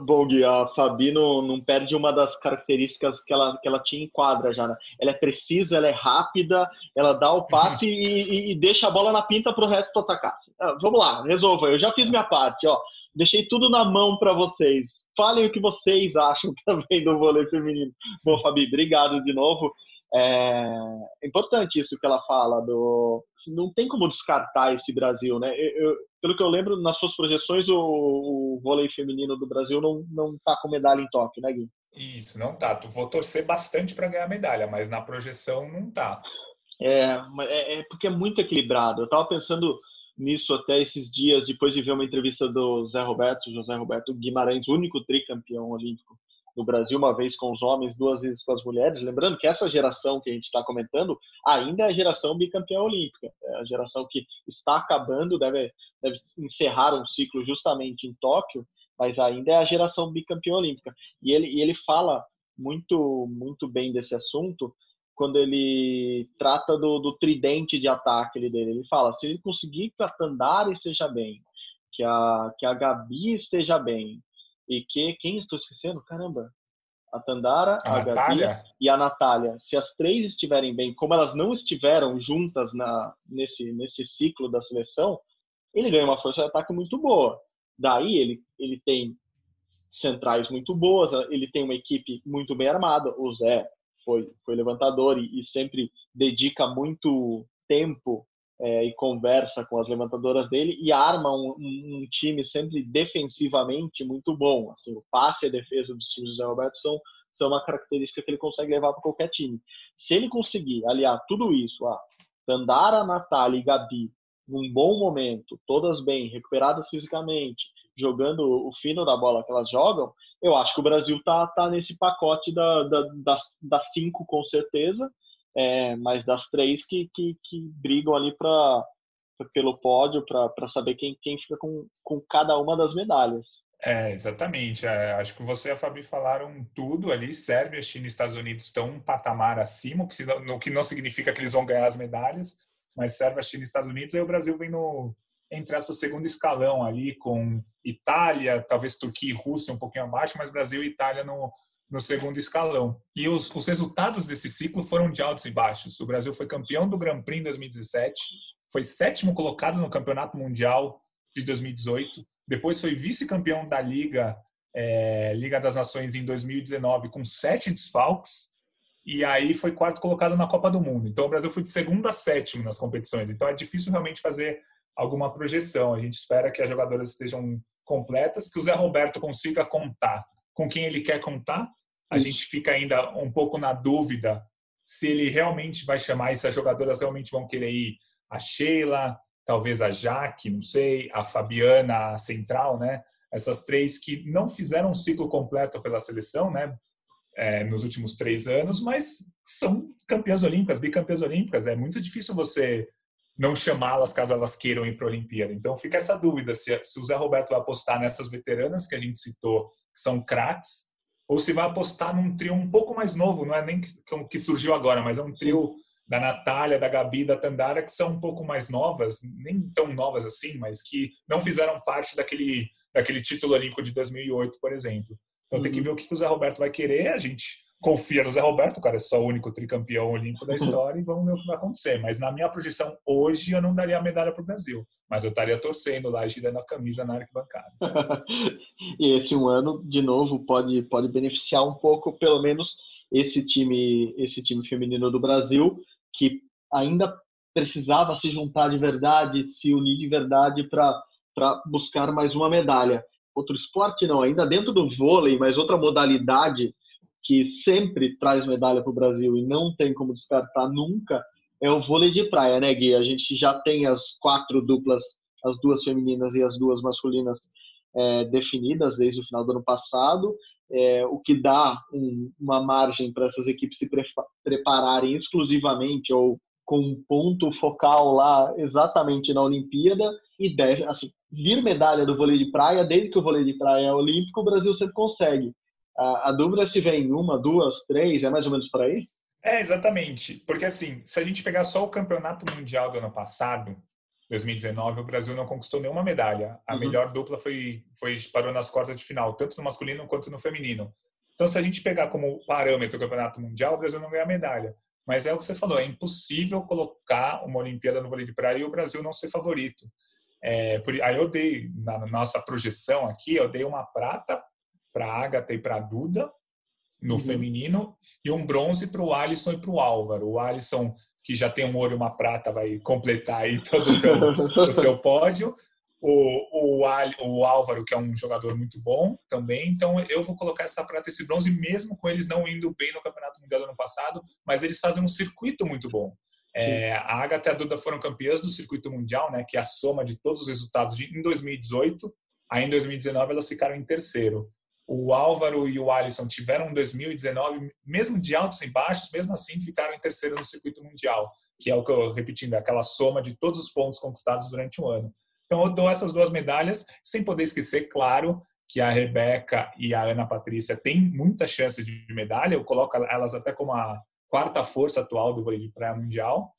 Bom, a Fabi não, perde uma das características que ela, que ela tinha em quadra já. Né? Ela é precisa, ela é rápida, ela dá o passe e, e, e, deixa a bola na pinta para o resto atacar. Ah, vamos lá, resolva. Eu já fiz minha parte. Ó. Deixei tudo na mão para vocês. Falem o que vocês acham também do vôlei feminino. Bom, Fabi, obrigado de novo. É importante isso que ela fala do não tem como descartar esse Brasil, né? Eu, eu, pelo que eu lembro, nas suas projeções o, o vôlei feminino do Brasil não não tá com medalha em Tóquio, né, Gui? Isso, não tá. Tu vou torcer bastante para ganhar medalha, mas na projeção não tá. É, é, é porque é muito equilibrado. Eu tava pensando nisso até esses dias, depois de ver uma entrevista do Zé Roberto, José Roberto Guimarães, único tricampeão olímpico no Brasil, uma vez com os homens, duas vezes com as mulheres. Lembrando que essa geração que a gente está comentando ainda é a geração bicampeã olímpica, é a geração que está acabando, deve, deve encerrar um ciclo justamente em Tóquio, mas ainda é a geração bicampeã olímpica. E ele, e ele fala muito, muito bem desse assunto, quando ele trata do, do tridente de ataque dele. Ele fala: se ele conseguir que a Tandara esteja bem, que a, que a Gabi esteja bem, e que. Quem estou esquecendo? Caramba! A Tandara, a, a Gabi e a Natália. Se as três estiverem bem, como elas não estiveram juntas na, nesse, nesse ciclo da seleção, ele ganha uma força de ataque muito boa. Daí ele, ele tem centrais muito boas, ele tem uma equipe muito bem armada. O Zé foi, foi levantador e, e sempre dedica muito tempo é, e conversa com as levantadoras dele e arma um, um, time sempre defensivamente muito bom. Assim, o passe e a defesa dos times do Zé Roberto são, são uma característica que ele consegue levar para qualquer time. Se ele conseguir aliar tudo isso, a Dandara, Natália e Gabi, num bom momento, todas bem, recuperadas fisicamente, jogando o fino da bola que elas jogam, eu acho que o Brasil tá, tá nesse pacote da, da, das, das cinco com certeza, é, mas das três que, que, que brigam ali para pelo pódio para saber quem, quem fica com, com cada uma das medalhas. É, exatamente. É, acho que você e a Fabi falaram tudo ali. Sérvia, China e Estados Unidos estão um patamar acima, o que não significa que eles vão ganhar as medalhas, mas Sérvia, China e Estados Unidos, aí o Brasil vem no, entre aspas, segundo escalão ali, com Itália, talvez Turquia e Rússia um pouquinho abaixo, mas Brasil e Itália no, no segundo escalão. E os, os resultados desse ciclo foram de altos e baixos. O Brasil foi campeão do Grand Prix em 2017, foi sétimo colocado no Campeonato Mundial de 2018, depois foi vice-campeão da Liga, é, Liga das Nações em 2019 com sete desfalques, e aí foi quarto colocado na Copa do Mundo. Então o Brasil foi de segundo a sétimo nas competições. Então é difícil realmente fazer alguma projeção. A gente espera que as jogadoras estejam completas, que o Zé Roberto consiga contar com quem ele quer contar. A gente fica ainda um pouco na dúvida se ele realmente vai chamar e se as jogadoras realmente vão querer ir. A Sheila, talvez a Jaque, não sei, a Fabiana a Central, né? Essas três que não fizeram um ciclo completo pela seleção, né? É, nos últimos três anos, mas são campeãs olímpicas, bicampeãs olímpicas. É muito difícil você não chamá-las caso elas queiram ir para a Olimpíada. Então fica essa dúvida se, se, o Zé Roberto vai apostar nessas veteranas que a gente citou, que são craques, ou se vai apostar num trio um pouco mais novo, não é nem que, que surgiu agora, mas é um trio da Natália, da Gabi, da Tandara, que são um pouco mais novas, nem tão novas assim, mas que não fizeram parte daquele, daquele título olímpico de 2008, por exemplo. Então uhum. tem que uhum. ver o que o Zé Roberto vai querer. A gente confia no Zé Roberto, cara é só o único tricampeão olímpico da história e vamos ver o que vai acontecer. Mas na minha projeção hoje eu não daria a medalha para o Brasil, mas eu estaria torcendo lá, girando a camisa na arquibancada. e esse um ano, de novo, pode, pode beneficiar um pouco, pelo menos, esse time, esse time feminino do Brasil, que ainda precisava se juntar de verdade, se unir de verdade para buscar mais uma medalha. Outro esporte não, ainda dentro do vôlei, mas outra modalidade que sempre traz medalha para o Brasil e não tem como descartar nunca, é o vôlei de praia, né, Gui? A gente já tem as quatro duplas, as duas femininas e as duas masculinas é, definidas desde o final do ano passado, é, o que dá um, uma margem para essas equipes se pre prepararem exclusivamente ou com um ponto focal lá exatamente na Olimpíada e deve, assim, vir medalha do vôlei de praia, desde que o vôlei de praia é olímpico, o Brasil sempre consegue. A, a dúvida se vem uma, duas, três, é mais ou menos por aí? É, exatamente. Porque, assim, se a gente pegar só o campeonato mundial do ano passado, 2019, o Brasil não conquistou nenhuma medalha. A uhum. melhor dupla foi, foi parou nas quartas de final, tanto no masculino quanto no feminino. Então, se a gente pegar como parâmetro o campeonato mundial, o Brasil não ganha medalha. Mas é o que você falou, é impossível colocar uma Olimpíada no vôlei de praia e o Brasil não ser favorito. É, por, aí eu dei, na nossa projeção aqui, eu dei uma prata para a Agatha e para a Duda, no uhum. feminino, e um bronze para o Alisson e para o Álvaro. O Alisson, que já tem um ouro e uma prata, vai completar aí todo o seu, o seu pódio. O, o, o Álvaro, que é um jogador muito bom também. Então, eu vou colocar essa prata e esse bronze, mesmo com eles não indo bem no Campeonato Mundial do ano passado, mas eles fazem um circuito muito bom. É, a Agatha e a Duda foram campeãs do circuito mundial, né, que é a soma de todos os resultados de, em 2018. Aí, em 2019, elas ficaram em terceiro o Álvaro e o Alisson tiveram um 2019, mesmo de altos e baixos, mesmo assim ficaram em terceiro no circuito mundial, que é o que eu repetindo, é aquela soma de todos os pontos conquistados durante um ano. Então eu dou essas duas medalhas, sem poder esquecer, claro, que a Rebeca e a Ana Patrícia têm muitas chances de medalha, eu coloco elas até como a quarta força atual do vôlei de praia mundial,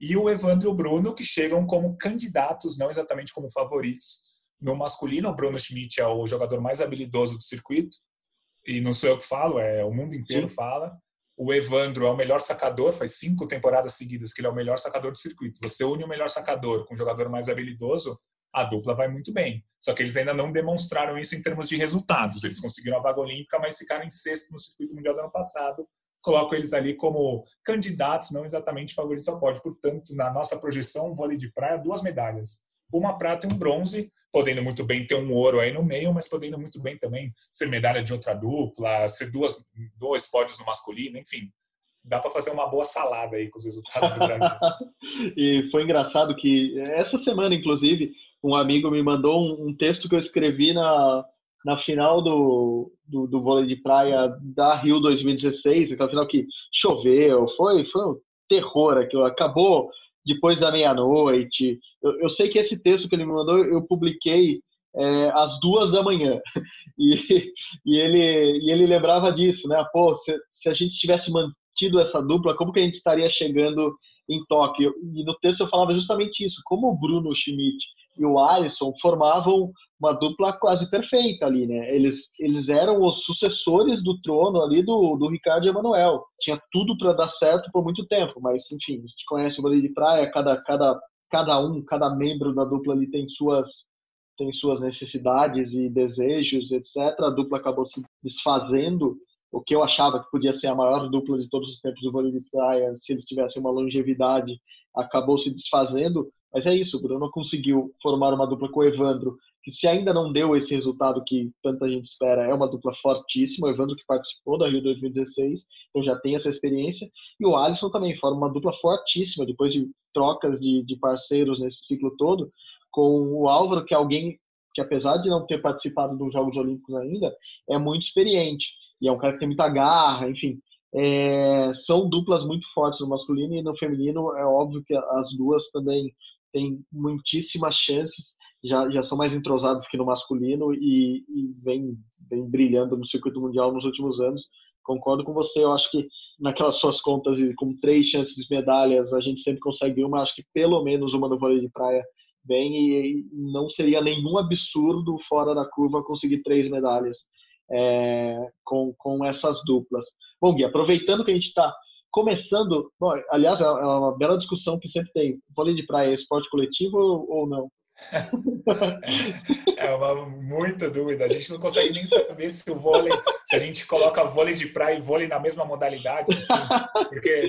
e o Evandro e o Bruno, que chegam como candidatos, não exatamente como favoritos, no masculino, o Bruno Schmidt é o jogador mais habilidoso do circuito. E não sou eu que falo, é o mundo inteiro Sim. fala. O Evandro é o melhor sacador, faz cinco temporadas seguidas que ele é o melhor sacador do circuito. Você une o melhor sacador com o jogador mais habilidoso, a dupla vai muito bem. Só que eles ainda não demonstraram isso em termos de resultados. Eles conseguiram a vaga olímpica, mas ficaram em sexto no circuito mundial do ano passado. Coloco eles ali como candidatos, não exatamente favoritos ao pódio. Portanto, na nossa projeção, vôlei de praia, duas medalhas uma prata e um bronze, podendo muito bem ter um ouro aí no meio, mas podendo muito bem também ser medalha de outra dupla, ser duas, dois pódios no masculino, enfim. Dá para fazer uma boa salada aí com os resultados do Brasil. e foi engraçado que essa semana, inclusive, um amigo me mandou um, um texto que eu escrevi na, na final do, do, do, vôlei de praia da Rio 2016, aquela final que choveu, foi, foi um terror aquilo. Acabou depois da meia-noite. Eu, eu, sei que esse texto que ele me mandou eu publiquei é, às duas da manhã e, e, ele, e ele lembrava disso, né? Pô, se, se a gente tivesse mantido essa dupla, como que a gente estaria chegando em Tóquio? E no texto eu falava justamente isso, como o Bruno Schmidt e o Alisson formavam uma dupla quase perfeita ali, né? Eles, eles eram os sucessores do trono ali do, do Ricardo Emanuel. Tinha tudo para dar certo por muito tempo, mas enfim, a gente conhece o vôlei de praia, cada, cada, cada um, cada membro da dupla ali tem suas tem suas necessidades e desejos, etc. A dupla acabou se desfazendo, o que eu achava que podia ser a maior dupla de todos os tempos do vôlei de praia, se eles tivessem uma longevidade, acabou se desfazendo. Mas é isso, o Bruno conseguiu formar uma dupla com o Evandro, que se ainda não deu esse resultado que tanta gente espera, é uma dupla fortíssima. O Evandro que participou da Rio 2016, então já tem essa experiência. E o Alisson também forma uma dupla fortíssima, depois de trocas de, de parceiros nesse ciclo todo, com o Álvaro, que é alguém que, apesar de não ter participado dos Jogos Olímpicos ainda, é muito experiente. E é um cara que tem muita garra, enfim. É, são duplas muito fortes no masculino e no feminino é óbvio que as duas também têm muitíssimas chances já, já são mais entrosadas que no masculino e, e vem, vem brilhando no circuito mundial nos últimos anos. Concordo com você, eu acho que naquelas suas contas, com três chances de medalhas, a gente sempre consegue uma, acho que pelo menos uma no vôlei de praia vem e não seria nenhum absurdo fora da curva conseguir três medalhas é, com, com essas duplas. Bom, Gui, aproveitando que a gente está começando, bom, aliás, é, é uma bela discussão que sempre tem, vôlei de praia é esporte coletivo ou, não? É uma muita dúvida. A gente não consegue nem saber se o vôlei, se a gente coloca vôlei de praia e vôlei na mesma modalidade, assim, porque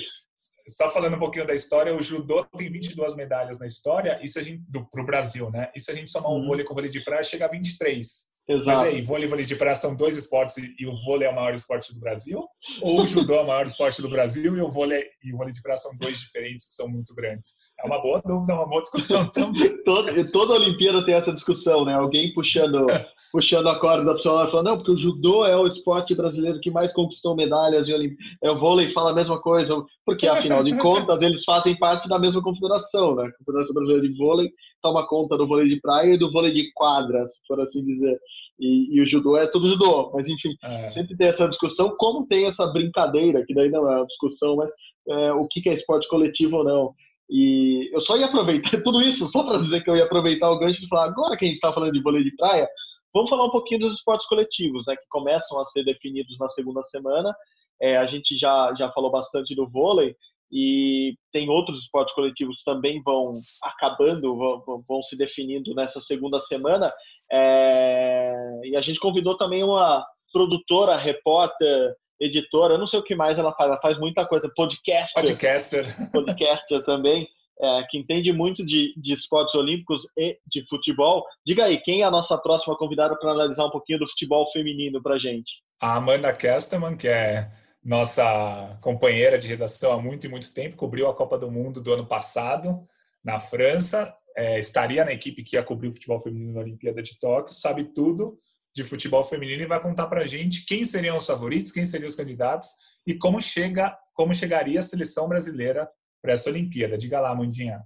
só falando um pouquinho da história, o judô tem 22 medalhas na história, isso a gente do pro Brasil, né? E se a gente somar o uhum. vôlei com vôlei de praia, chega a 23. Exato. Mas aí, vôlei e vôlei de praia são dois esportes e o vôlei é o maior esporte do Brasil? Ou o judô é o maior esporte do Brasil e o vôlei e o vôlei de praia são dois diferentes que são muito grandes? É uma boa dúvida, é uma boa discussão também. toda, toda Olimpíada tem essa discussão, né? Alguém puxando, puxando a corda da pessoa falando, não, porque o judô é o esporte brasileiro que mais conquistou medalhas e Olimpíada. É, o vôlei fala a mesma coisa, porque afinal de contas eles fazem parte da mesma confederação, né? A Confederação Brasileira de Vôlei toma conta do vôlei de praia e do vôlei de quadra, se for assim dizer. E, e o judô é tudo judô, mas enfim, é. sempre tem essa discussão, como tem essa brincadeira, que daí não é uma discussão, mas é, o que é esporte coletivo ou não. E eu só ia aproveitar tudo isso, só para dizer que eu ia aproveitar o gancho e falar, agora que a gente está falando de vôlei de praia, vamos falar um pouquinho dos esportes coletivos, né, que começam a ser definidos na segunda semana. É, a gente já, já falou bastante do vôlei, e tem outros esportes coletivos também vão acabando, vão, vão se definindo nessa segunda semana. É... E a gente convidou também uma produtora, repórter, editora, eu não sei o que mais ela faz, ela faz muita coisa, podcaster. Podcaster. Podcaster também, é, que entende muito de, de esportes olímpicos e de futebol. Diga aí, quem é a nossa próxima convidada para analisar um pouquinho do futebol feminino para gente? A Amanda Kesterman, que é nossa companheira de redação há muito e muito tempo, cobriu a Copa do Mundo do ano passado na França, é, estaria na equipe que ia cobrir o futebol feminino na Olimpíada de Tóquio, sabe tudo de futebol feminino e vai contar para a gente quem seriam os favoritos, quem seriam os candidatos e como chega, como chegaria a seleção brasileira para essa Olimpíada. Diga lá, Mandinha.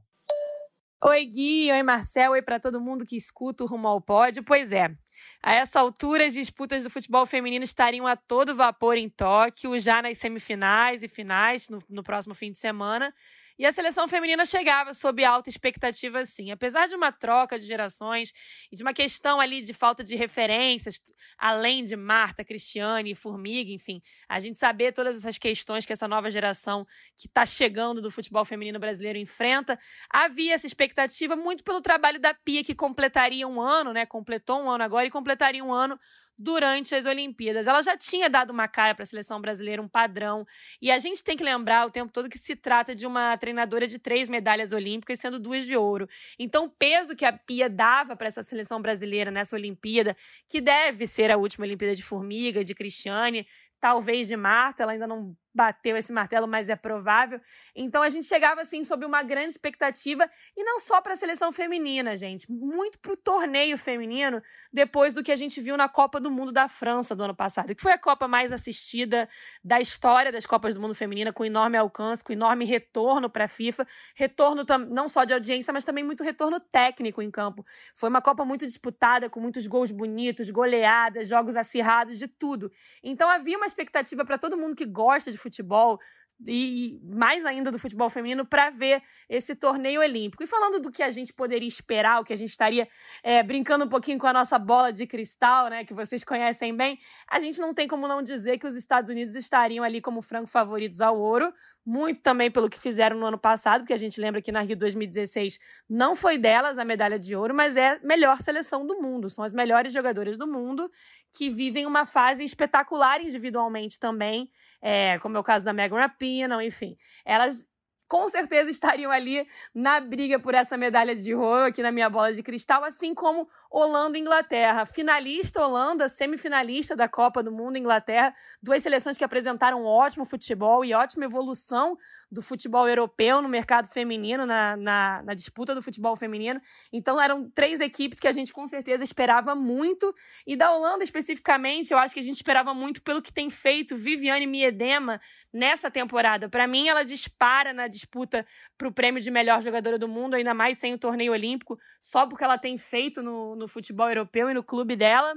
Oi, Gui, oi, Marcel, oi para todo mundo que escuta o Rumo ao Pódio. Pois é, a essa altura, as disputas do futebol feminino estariam a todo vapor em Tóquio, já nas semifinais e finais no, no próximo fim de semana. E a seleção feminina chegava sob alta expectativa, sim. Apesar de uma troca de gerações e de uma questão ali de falta de referências, além de Marta, Cristiane Formiga, enfim, a gente saber todas essas questões que essa nova geração que está chegando do futebol feminino brasileiro enfrenta, havia essa expectativa muito pelo trabalho da Pia, que completaria um ano, né? Completou um ano agora e completaria um ano durante as Olimpíadas. Ela já tinha dado uma cara para a seleção brasileira, um padrão. E a gente tem que lembrar o tempo todo que se trata de uma treinadora de três medalhas olímpicas, sendo duas de ouro. Então, o peso que a Pia dava para essa seleção brasileira nessa Olimpíada, que deve ser a última Olimpíada de Formiga, de Cristiane, talvez de Marta, ela ainda não bateu esse martelo, mas é provável. Então a gente chegava assim sob uma grande expectativa e não só para a seleção feminina, gente, muito para o torneio feminino, depois do que a gente viu na Copa do Mundo da França do ano passado, que foi a Copa mais assistida da história das Copas do Mundo feminina, com enorme alcance, com enorme retorno para a FIFA, retorno não só de audiência, mas também muito retorno técnico em campo. Foi uma Copa muito disputada, com muitos gols bonitos, goleadas, jogos acirrados, de tudo. Então havia uma expectativa para todo mundo que gosta de futebol, e mais ainda do futebol feminino para ver esse torneio olímpico. E falando do que a gente poderia esperar, o que a gente estaria é, brincando um pouquinho com a nossa bola de cristal, né, que vocês conhecem bem, a gente não tem como não dizer que os Estados Unidos estariam ali como franco favoritos ao ouro, muito também pelo que fizeram no ano passado, porque a gente lembra que na Rio 2016 não foi delas a medalha de ouro, mas é a melhor seleção do mundo, são as melhores jogadoras do mundo que vivem uma fase espetacular individualmente também, é, como é o caso da Megan Rapinoe, enfim. Elas com certeza estariam ali na briga por essa medalha de ouro aqui na minha bola de cristal, assim como Holanda e Inglaterra. Finalista Holanda, semifinalista da Copa do Mundo Inglaterra, duas seleções que apresentaram ótimo futebol e ótima evolução do futebol europeu no mercado feminino, na, na, na disputa do futebol feminino. Então eram três equipes que a gente com certeza esperava muito. E da Holanda especificamente, eu acho que a gente esperava muito pelo que tem feito Viviane Miedema nessa temporada. Para mim, ela dispara na disputa para o prêmio de melhor jogadora do mundo, ainda mais sem o torneio olímpico, só porque ela tem feito no, no futebol europeu e no clube dela.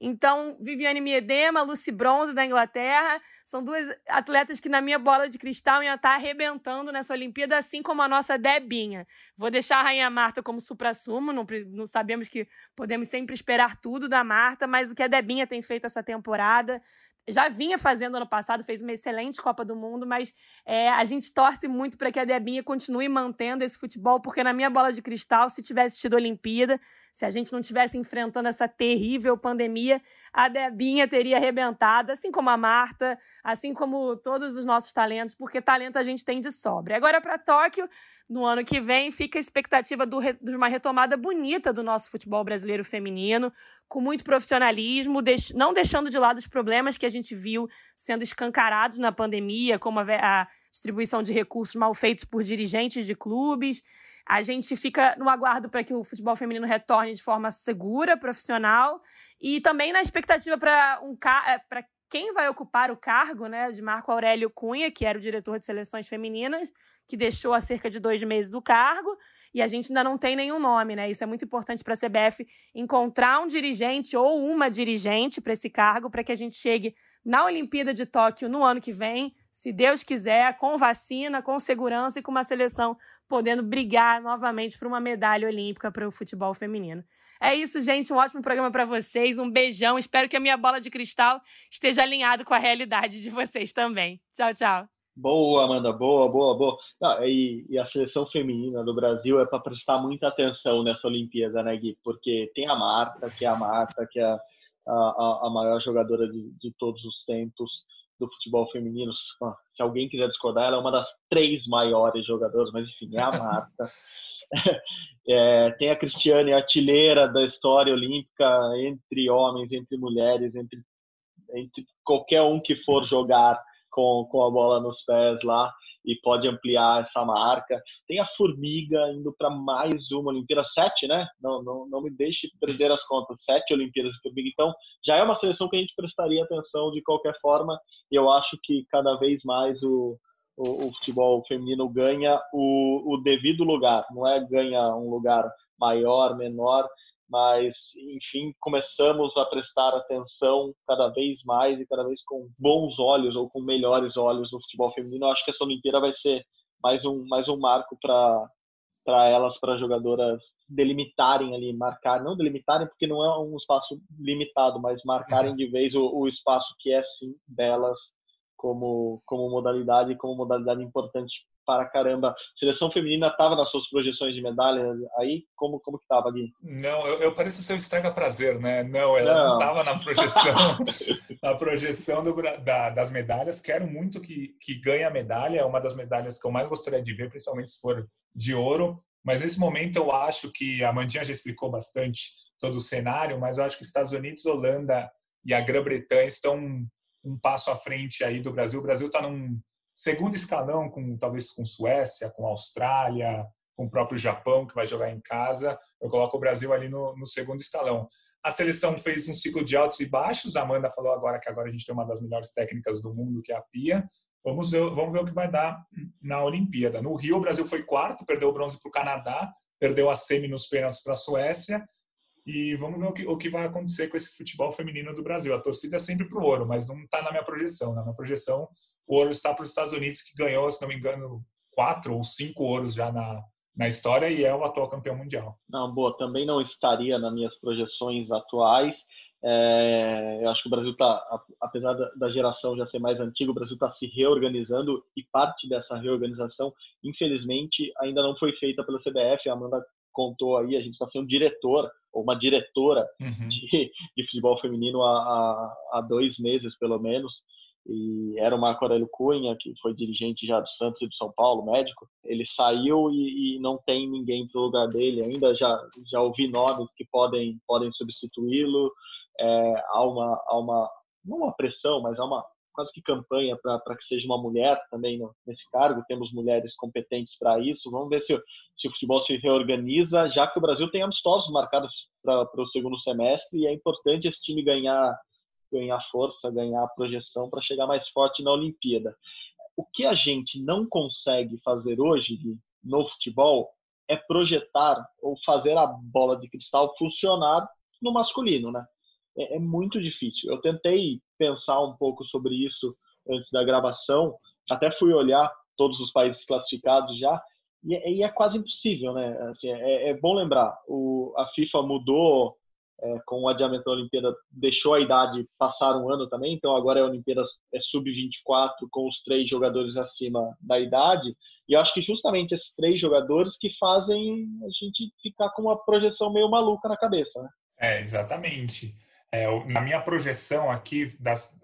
Então, Viviane Miedema, Lucy Bronze da Inglaterra, são duas atletas que na minha bola de cristal iam estar arrebentando nessa Olimpíada, assim como a nossa Debinha. Vou deixar a Rainha Marta como supra-sumo, não, não sabemos que podemos sempre esperar tudo da Marta, mas o que a Debinha tem feito essa temporada já vinha fazendo ano passado, fez uma excelente Copa do Mundo, mas é, a gente torce muito para que a Debinha continue mantendo esse futebol, porque na minha bola de cristal, se tivesse tido Olimpíada, se a gente não tivesse enfrentando essa terrível pandemia, a Debinha teria arrebentado, assim como a Marta, assim como todos os nossos talentos, porque talento a gente tem de sobra. Agora para Tóquio, no ano que vem, fica a expectativa do, de uma retomada bonita do nosso futebol brasileiro feminino, com muito profissionalismo, deix, não deixando de lado os problemas que a gente viu sendo escancarados na pandemia, como a, a distribuição de recursos mal feitos por dirigentes de clubes. A gente fica no aguardo para que o futebol feminino retorne de forma segura, profissional, e também na expectativa para um, para quem vai ocupar o cargo né, de Marco Aurélio Cunha, que era o diretor de seleções femininas, que deixou há cerca de dois meses o cargo, e a gente ainda não tem nenhum nome, né? Isso é muito importante para a CBF encontrar um dirigente ou uma dirigente para esse cargo, para que a gente chegue na Olimpíada de Tóquio no ano que vem, se Deus quiser, com vacina, com segurança e com uma seleção podendo brigar novamente por uma medalha olímpica para o futebol feminino. É isso, gente. Um ótimo programa para vocês. Um beijão. Espero que a minha bola de cristal esteja alinhado com a realidade de vocês também. Tchau, tchau. Boa, Amanda, boa, boa, boa. Não, e, e, a seleção feminina do Brasil é para prestar muita atenção nessa Olimpíada, né, Gui? Porque tem a Marta, que é a Marta, que é a, a, a maior jogadora de, de, todos os tempos do futebol feminino. Se alguém quiser discordar, ela é uma das três maiores jogadoras, mas enfim, é a Marta. é, tem a Cristiane, artilheira da história olímpica entre homens, entre mulheres, entre, entre qualquer um que for jogar com, com a bola nos pés lá e pode ampliar essa marca. Tem a Formiga indo para mais uma Olimpíada, sete, né? Não, não, não me deixe perder as contas, sete Olimpíadas de Formiga. Então, já é uma seleção que a gente prestaria atenção de qualquer forma. E eu acho que cada vez mais o, o, o futebol feminino ganha o, o devido lugar, não é ganha um lugar maior, menor, mas enfim começamos a prestar atenção cada vez mais e cada vez com bons olhos ou com melhores olhos no futebol feminino. Eu acho que essa Olimpíada vai ser mais um mais um marco para para elas, para jogadoras delimitarem ali, marcar, não delimitarem porque não é um espaço limitado, mas marcarem uhum. de vez o, o espaço que é sim delas como como modalidade como modalidade importante para caramba. Seleção feminina estava nas suas projeções de medalha aí? Como, como que estava ali? Não, eu, eu pareço ser um estraga prazer, né? Não, ela não estava na projeção, na projeção do, da, das medalhas. Quero muito que, que ganhe a medalha, é uma das medalhas que eu mais gostaria de ver, principalmente se for de ouro. Mas nesse momento eu acho que a Mandinha já explicou bastante todo o cenário, mas eu acho que Estados Unidos, Holanda e a Grã-Bretanha estão um passo à frente aí do Brasil. O Brasil está num segundo escalão, com talvez com Suécia, com Austrália, com o próprio Japão, que vai jogar em casa. Eu coloco o Brasil ali no, no segundo escalão. A seleção fez um ciclo de altos e baixos. A Amanda falou agora que agora a gente tem uma das melhores técnicas do mundo, que é a Pia. Vamos ver, vamos ver o que vai dar na Olimpíada. No Rio, o Brasil foi quarto, perdeu o bronze para o Canadá, perdeu a semi nos pênaltis para a Suécia. E vamos ver o que, o que vai acontecer com esse futebol feminino do Brasil. A torcida é sempre para o ouro, mas não está na minha projeção. Na minha projeção, o ouro está para os Estados Unidos, que ganhou, se não me engano, quatro ou cinco ouros já na, na história e é o atual campeão mundial. Não, boa, também não estaria nas minhas projeções atuais. É, eu acho que o Brasil está, apesar da geração já ser mais antiga, o Brasil está se reorganizando e parte dessa reorganização, infelizmente, ainda não foi feita pela CBF. A Amanda contou aí, a gente está sendo diretor ou uma diretora uhum. de, de, futebol feminino há, há, há, dois meses, pelo menos. E era o Marco Aurélio Cunha, que foi dirigente já do Santos e do São Paulo, médico. Ele saiu e, e não tem ninguém para o lugar dele ainda. Já, já ouvi nomes que podem, podem substituí-lo é, há, uma, há uma, não uma pressão, mas há uma quase que campanha para que seja uma mulher também no, nesse cargo. Temos mulheres competentes para isso. Vamos ver se, se o futebol se reorganiza, já que o Brasil tem amistosos marcados para o segundo semestre e é importante esse time ganhar ganhar força, ganhar projeção para chegar mais forte na Olimpíada. O que a gente não consegue fazer hoje no futebol é projetar ou fazer a bola de cristal funcionar no masculino, né? é, é muito difícil. Eu tentei pensar um pouco sobre isso antes da gravação, até fui olhar todos os países classificados já, e é, é quase impossível, né? Assim, é, é, bom lembrar, o, a FIFA mudou é, com o adiamento da Olimpíada, deixou a idade passar um ano também, então agora é a Olimpíada é sub-24 com os três jogadores acima da idade, e eu acho que justamente esses três jogadores que fazem a gente ficar com uma projeção meio maluca na cabeça, né? É, exatamente. É, na minha projeção aqui, das,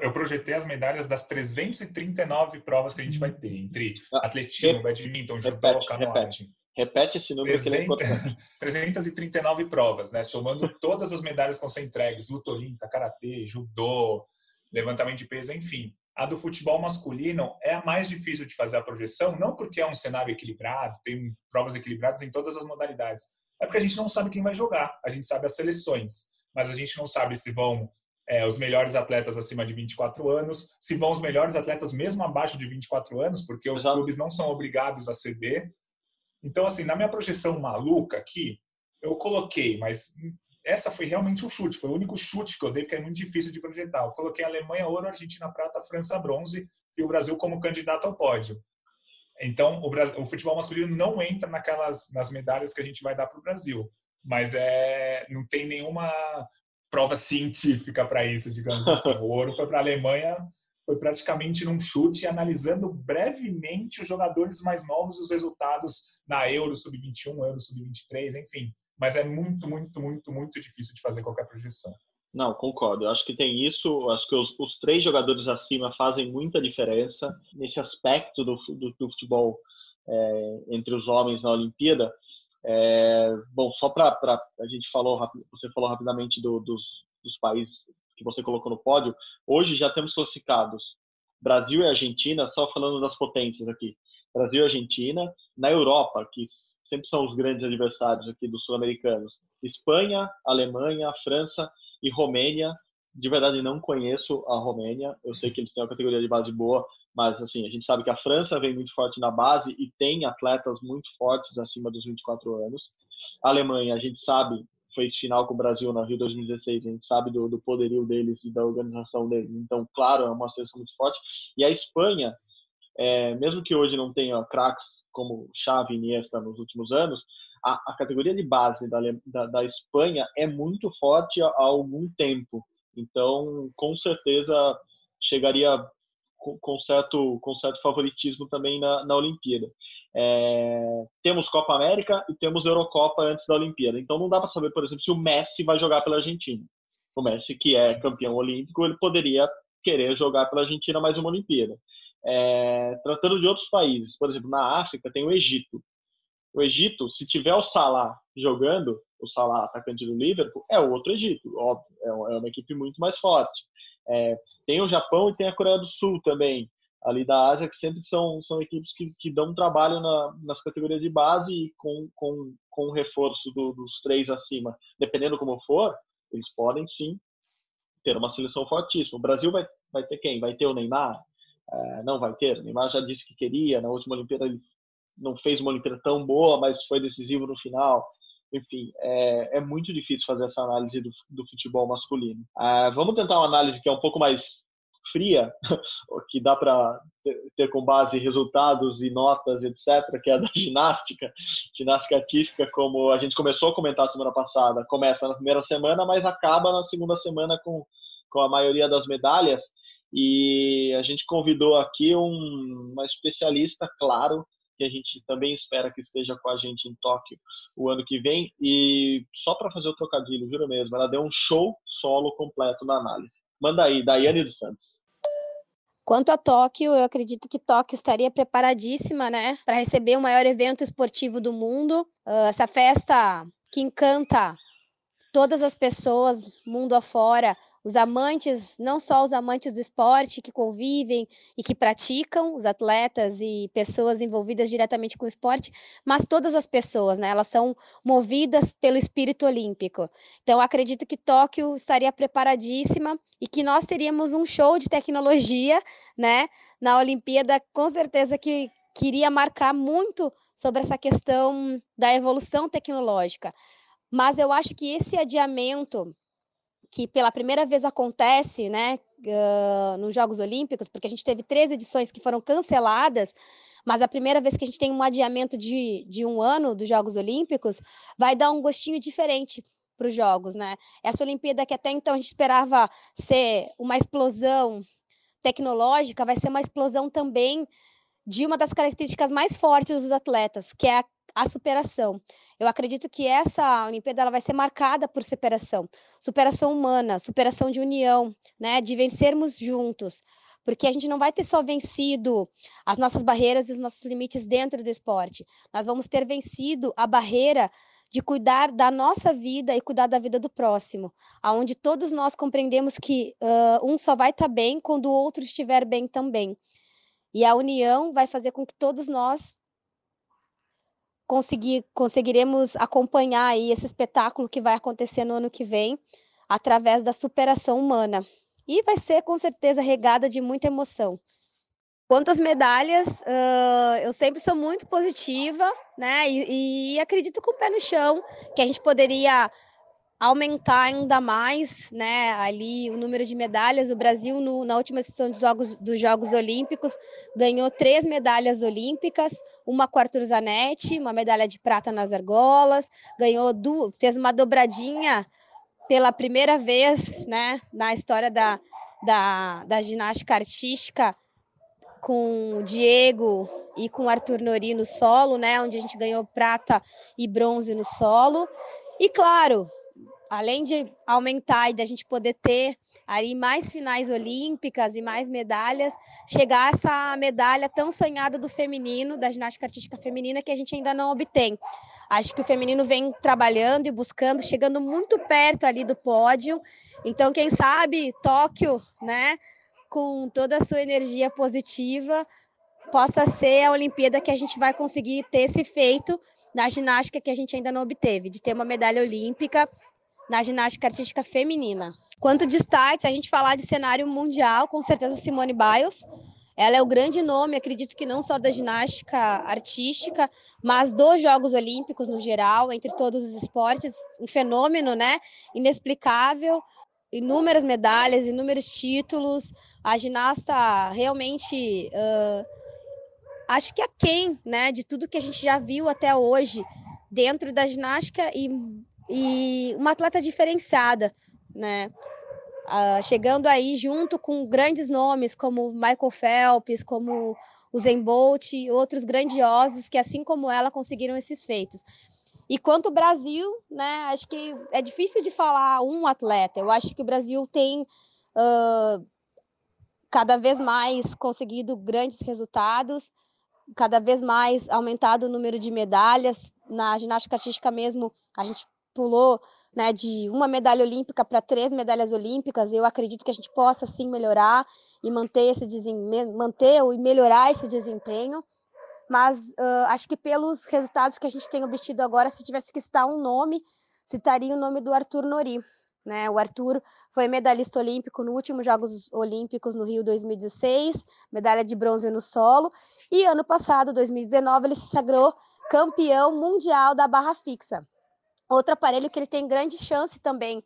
eu projetei as medalhas das 339 provas que a gente vai ter, entre ah, atletismo, badminton, judô, canoagem. Repete esse número 300, que é 339 provas, né? Somando todas as medalhas que vão ser entregues, luta olímpica, karatê, judô, levantamento de peso, enfim. A do futebol masculino é a mais difícil de fazer a projeção, não porque é um cenário equilibrado, tem provas equilibradas em todas as modalidades, é porque a gente não sabe quem vai jogar, a gente sabe as seleções mas a gente não sabe se vão é, os melhores atletas acima de 24 anos, se vão os melhores atletas mesmo abaixo de 24 anos, porque os Exato. clubes não são obrigados a ceder. Então, assim, na minha projeção maluca aqui, eu coloquei, mas essa foi realmente um chute, foi o único chute que eu dei, porque é muito difícil de projetar. Eu coloquei Alemanha ouro, Argentina prata, França bronze e o Brasil como candidato ao pódio. Então, o, o futebol masculino não entra naquelas nas medalhas que a gente vai dar para o Brasil mas é, não tem nenhuma prova científica para isso, digamos assim. O ouro foi para a Alemanha, foi praticamente num chute, analisando brevemente os jogadores mais novos e os resultados na Euro Sub-21, Euro Sub-23, enfim. Mas é muito, muito, muito, muito difícil de fazer qualquer projeção. Não, concordo. Eu acho que tem isso. Acho que os, os, três jogadores acima fazem muita diferença nesse aspecto do, do, do futebol é, entre os homens na Olimpíada. É, bom, só para a gente falou, você falou rapidamente do, dos, dos países que você colocou no pódio. Hoje já temos classificados Brasil e Argentina, só falando das potências aqui. Brasil e Argentina. Na Europa, que sempre são os grandes adversários aqui dos sul-americanos. Espanha, Alemanha, França e Romênia. De verdade, não conheço a Romênia. Eu sei que eles têm uma categoria de base boa, mas assim, a gente sabe que a França vem muito forte na base e tem atletas muito fortes acima dos 24 anos. A Alemanha, a gente sabe, fez final com o Brasil na Rio 2016, a gente sabe do, do poderio deles e da organização deles. Então, claro, é uma seleção muito forte. E a Espanha, é, mesmo que hoje não tenha craques como Xavi e Iniesta nos últimos anos, a, a categoria de base da, da, da, Espanha é muito forte há, há algum tempo. Então, com certeza, chegaria com, certo, com certo favoritismo também na, na Olimpíada. É, temos Copa América e temos Eurocopa antes da Olimpíada. Então não dá para saber, por exemplo, se o Messi vai jogar pela Argentina. O Messi, que é campeão olímpico, ele poderia querer jogar pela Argentina mais uma Olimpíada. É, tratando de outros países, por exemplo, na África tem o Egito. O Egito, se tiver o Salah jogando, o Salah atacante do Liverpool, é outro Egito, óbvio, é, é uma equipe muito mais forte. É, tem o Japão e tem a Coreia do Sul também, ali da Ásia, que sempre são, são equipes que, que dão trabalho na, nas categorias de base e com, com, com o reforço do, dos três acima, dependendo como for, eles podem sim ter uma seleção fortíssima. O Brasil vai, vai ter quem? Vai ter o Neymar? É, não vai ter. O Neymar já disse que queria, na última Olimpíada ele não fez uma Olimpíada tão boa, mas foi decisivo no final enfim, é, é muito difícil fazer essa análise do, do futebol masculino. Ah, vamos tentar uma análise que é um pouco mais fria, que dá para ter com base resultados e notas, etc., que é a da ginástica, ginástica artística, como a gente começou a comentar semana passada, começa na primeira semana, mas acaba na segunda semana com, com a maioria das medalhas. E a gente convidou aqui um, uma especialista, claro, que a gente também espera que esteja com a gente em Tóquio o ano que vem. E só para fazer o trocadilho, juro mesmo, ela deu um show solo completo na análise. Manda aí, Daiane dos Santos. Quanto a Tóquio, eu acredito que Tóquio estaria preparadíssima, né, para receber o maior evento esportivo do mundo. Uh, essa festa que encanta todas as pessoas, mundo afora, os amantes, não só os amantes do esporte que convivem e que praticam, os atletas e pessoas envolvidas diretamente com o esporte, mas todas as pessoas, né? Elas são movidas pelo espírito olímpico. Então, acredito que Tóquio estaria preparadíssima e que nós teríamos um show de tecnologia, né? Na Olimpíada, com certeza que queria marcar muito sobre essa questão da evolução tecnológica. Mas eu acho que esse adiamento que pela primeira vez acontece, né, uh, nos Jogos Olímpicos, porque a gente teve três edições que foram canceladas, mas a primeira vez que a gente tem um adiamento de, de um ano dos Jogos Olímpicos, vai dar um gostinho diferente para os Jogos, né? Essa Olimpíada que até então a gente esperava ser uma explosão tecnológica, vai ser uma explosão também de uma das características mais fortes dos atletas, que é a, a superação. Eu acredito que essa Olimpíada ela vai ser marcada por superação, superação humana, superação de união, né, de vencermos juntos, porque a gente não vai ter só vencido as nossas barreiras e os nossos limites dentro do esporte. Nós vamos ter vencido a barreira de cuidar da nossa vida e cuidar da vida do próximo, aonde todos nós compreendemos que uh, um só vai estar tá bem quando o outro estiver bem também. E a união vai fazer com que todos nós conseguir, conseguiremos acompanhar aí esse espetáculo que vai acontecer no ano que vem, através da superação humana. E vai ser com certeza regada de muita emoção. Quanto às medalhas, uh, eu sempre sou muito positiva, né? E, e acredito com o pé no chão que a gente poderia aumentar ainda mais, né, ali o número de medalhas. O Brasil, no, na última sessão dos Jogos, dos Jogos Olímpicos, ganhou três medalhas olímpicas, uma com Arthur Zanetti, uma medalha de prata nas argolas, ganhou duas, fez uma dobradinha pela primeira vez, né, na história da, da, da ginástica artística, com o Diego e com o Arthur Nori no solo, né, onde a gente ganhou prata e bronze no solo. E claro, além de aumentar e da gente poder ter aí mais finais olímpicas e mais medalhas, chegar essa medalha tão sonhada do feminino, da ginástica artística feminina, que a gente ainda não obtém. Acho que o feminino vem trabalhando e buscando, chegando muito perto ali do pódio. Então, quem sabe Tóquio, né, com toda a sua energia positiva, possa ser a Olimpíada que a gente vai conseguir ter esse feito na ginástica que a gente ainda não obteve, de ter uma medalha olímpica na ginástica artística feminina. Quanto destaque, se a gente falar de cenário mundial, com certeza Simone Biles. Ela é o grande nome, acredito que não só da ginástica artística, mas dos Jogos Olímpicos no geral, entre todos os esportes, um fenômeno, né? Inexplicável, inúmeras medalhas, inúmeros títulos. A ginasta realmente, uh, acho que é quem, né? De tudo que a gente já viu até hoje dentro da ginástica e e uma atleta diferenciada, né? Uh, chegando aí junto com grandes nomes como Michael Phelps, como o Zen Bolt e outros grandiosos que, assim como ela, conseguiram esses feitos. E quanto ao Brasil, né, acho que é difícil de falar um atleta. Eu acho que o Brasil tem uh, cada vez mais conseguido grandes resultados, cada vez mais aumentado o número de medalhas. Na ginástica artística mesmo, a gente pulou né, de uma medalha olímpica para três medalhas olímpicas, eu acredito que a gente possa sim melhorar e manter esse manter e melhorar esse desempenho. Mas uh, acho que pelos resultados que a gente tem obtido agora, se tivesse que citar um nome, citaria o nome do Arthur Nori. Né? O Arthur foi medalhista olímpico no último Jogos Olímpicos no Rio 2016, medalha de bronze no solo, e ano passado, 2019, ele se sagrou campeão mundial da barra fixa. Outro aparelho que ele tem grande chance também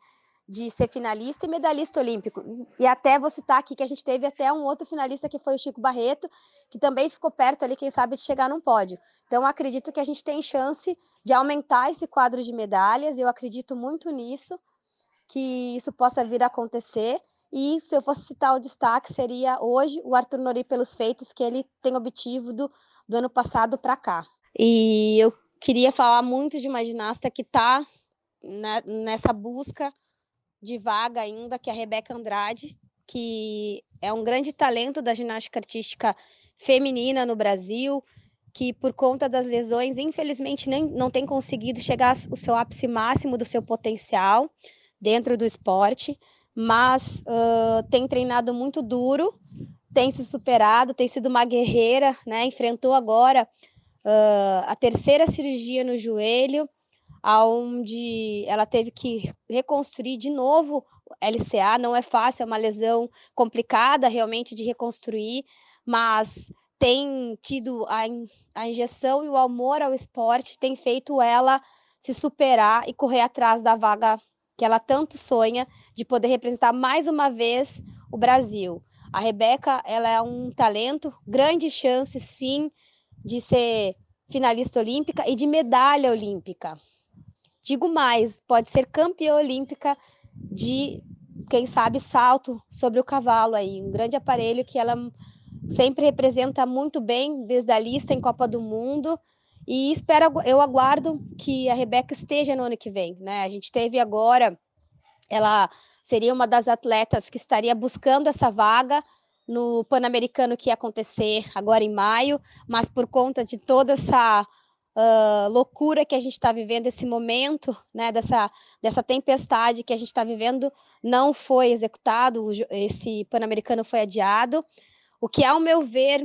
de ser finalista e medalhista olímpico. E até vou citar aqui que a gente teve até um outro finalista que foi o Chico Barreto, que também ficou perto ali, quem sabe, de chegar num pódio. Então, acredito que a gente tem chance de aumentar esse quadro de medalhas, eu acredito muito nisso, que isso possa vir a acontecer. E se eu fosse citar o destaque, seria hoje o Arthur Nori pelos feitos que ele tem obtido do, do ano passado para cá. E eu queria falar muito de uma ginasta que está né, nessa busca de vaga ainda, que é a Rebeca Andrade, que é um grande talento da ginástica artística feminina no Brasil, que por conta das lesões, infelizmente, nem, não tem conseguido chegar ao seu ápice máximo do seu potencial dentro do esporte, mas uh, tem treinado muito duro, tem se superado, tem sido uma guerreira, né? Enfrentou agora uh, a terceira cirurgia no joelho, aonde ela teve que reconstruir de novo LCA, não é fácil, é uma lesão complicada realmente de reconstruir, mas tem tido a, a injeção e o amor ao esporte tem feito ela se superar e correr atrás da vaga que ela tanto sonha de poder representar mais uma vez o Brasil. A Rebeca, ela é um talento, grande chance sim de ser finalista olímpica e de medalha olímpica. Digo mais, pode ser campeã olímpica de, quem sabe, salto sobre o cavalo aí, um grande aparelho que ela sempre representa muito bem desde a lista em Copa do Mundo. E espero, eu aguardo que a Rebeca esteja no ano que vem, né? A gente teve agora, ela seria uma das atletas que estaria buscando essa vaga no Pan-Americano que ia acontecer agora em maio, mas por conta de toda essa uh, loucura que a gente está vivendo, esse momento, né, dessa, dessa tempestade que a gente está vivendo, não foi executado, esse Pan-Americano foi adiado. O que, ao meu ver,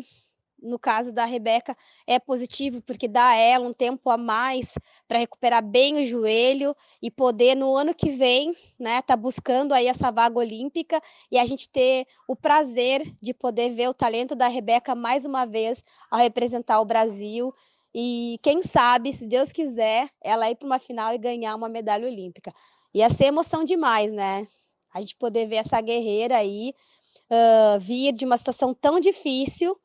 no caso da Rebeca, é positivo, porque dá a ela um tempo a mais para recuperar bem o joelho e poder, no ano que vem, né, tá buscando aí essa vaga olímpica e a gente ter o prazer de poder ver o talento da Rebeca mais uma vez ao representar o Brasil e quem sabe, se Deus quiser, ela ir para uma final e ganhar uma medalha olímpica. Ia ser emoção demais, né? A gente poder ver essa guerreira aí uh, vir de uma situação tão difícil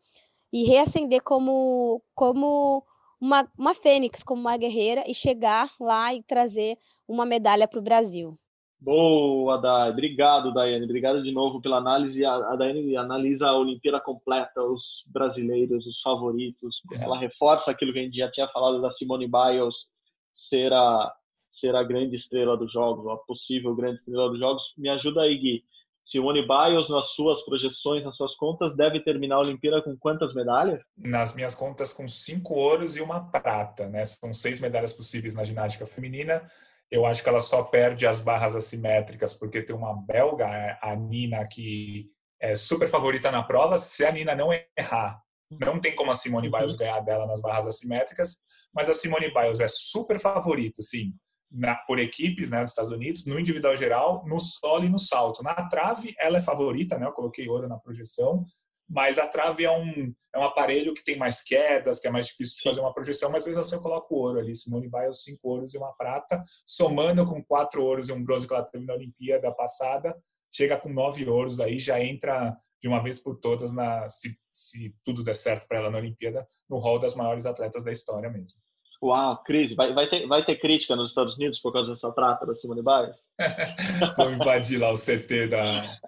e reacender como, como uma, uma fênix, como uma guerreira, e chegar lá e trazer uma medalha para o Brasil. Boa, Dai. Obrigado, Daiane. Obrigado de novo pela análise. A, Daiane analisa a Olimpíada completa, os brasileiros, os favoritos. Ela reforça aquilo que a gente já tinha falado da Simone Biles ser a, ser a grande estrela dos jogos, a possível grande estrela dos jogos. Me ajuda aí, Gui. Simone Biles, nas suas projeções, nas suas contas, deve terminar a Olimpíada com quantas medalhas? Nas minhas contas, com cinco ouros e uma prata, né? São seis medalhas possíveis na ginástica feminina eu acho que ela só perde as barras assimétricas porque tem uma belga, a Nina, que é super favorita na prova. Se a Nina não errar, não tem como a Simone Biles uhum. ganhar dela nas barras assimétricas, mas a Simone Biles é super favorita, sim, na, por equipes, né, nos Estados Unidos, no individual geral, no solo e no salto. Na trave, ela é favorita, né, eu coloquei ouro na projeção, mas a trave é um, é um aparelho que tem mais quedas, que é mais difícil de fazer uma projeção, mas mesmo assim eu coloco ouro ali. Simone Biles, cinco ouros e uma prata, somando com quatro ouros e um bronze que ela teve na Olimpíada passada, chega com nove ouros aí, já entra de uma vez por todas, na, se, se tudo der certo para ela na Olimpíada, no hall das maiores atletas da história mesmo. Uau, crise. Vai, vai, ter, vai ter crítica nos Estados Unidos por causa dessa prata da Simone Biles? Vou invadir lá o CT da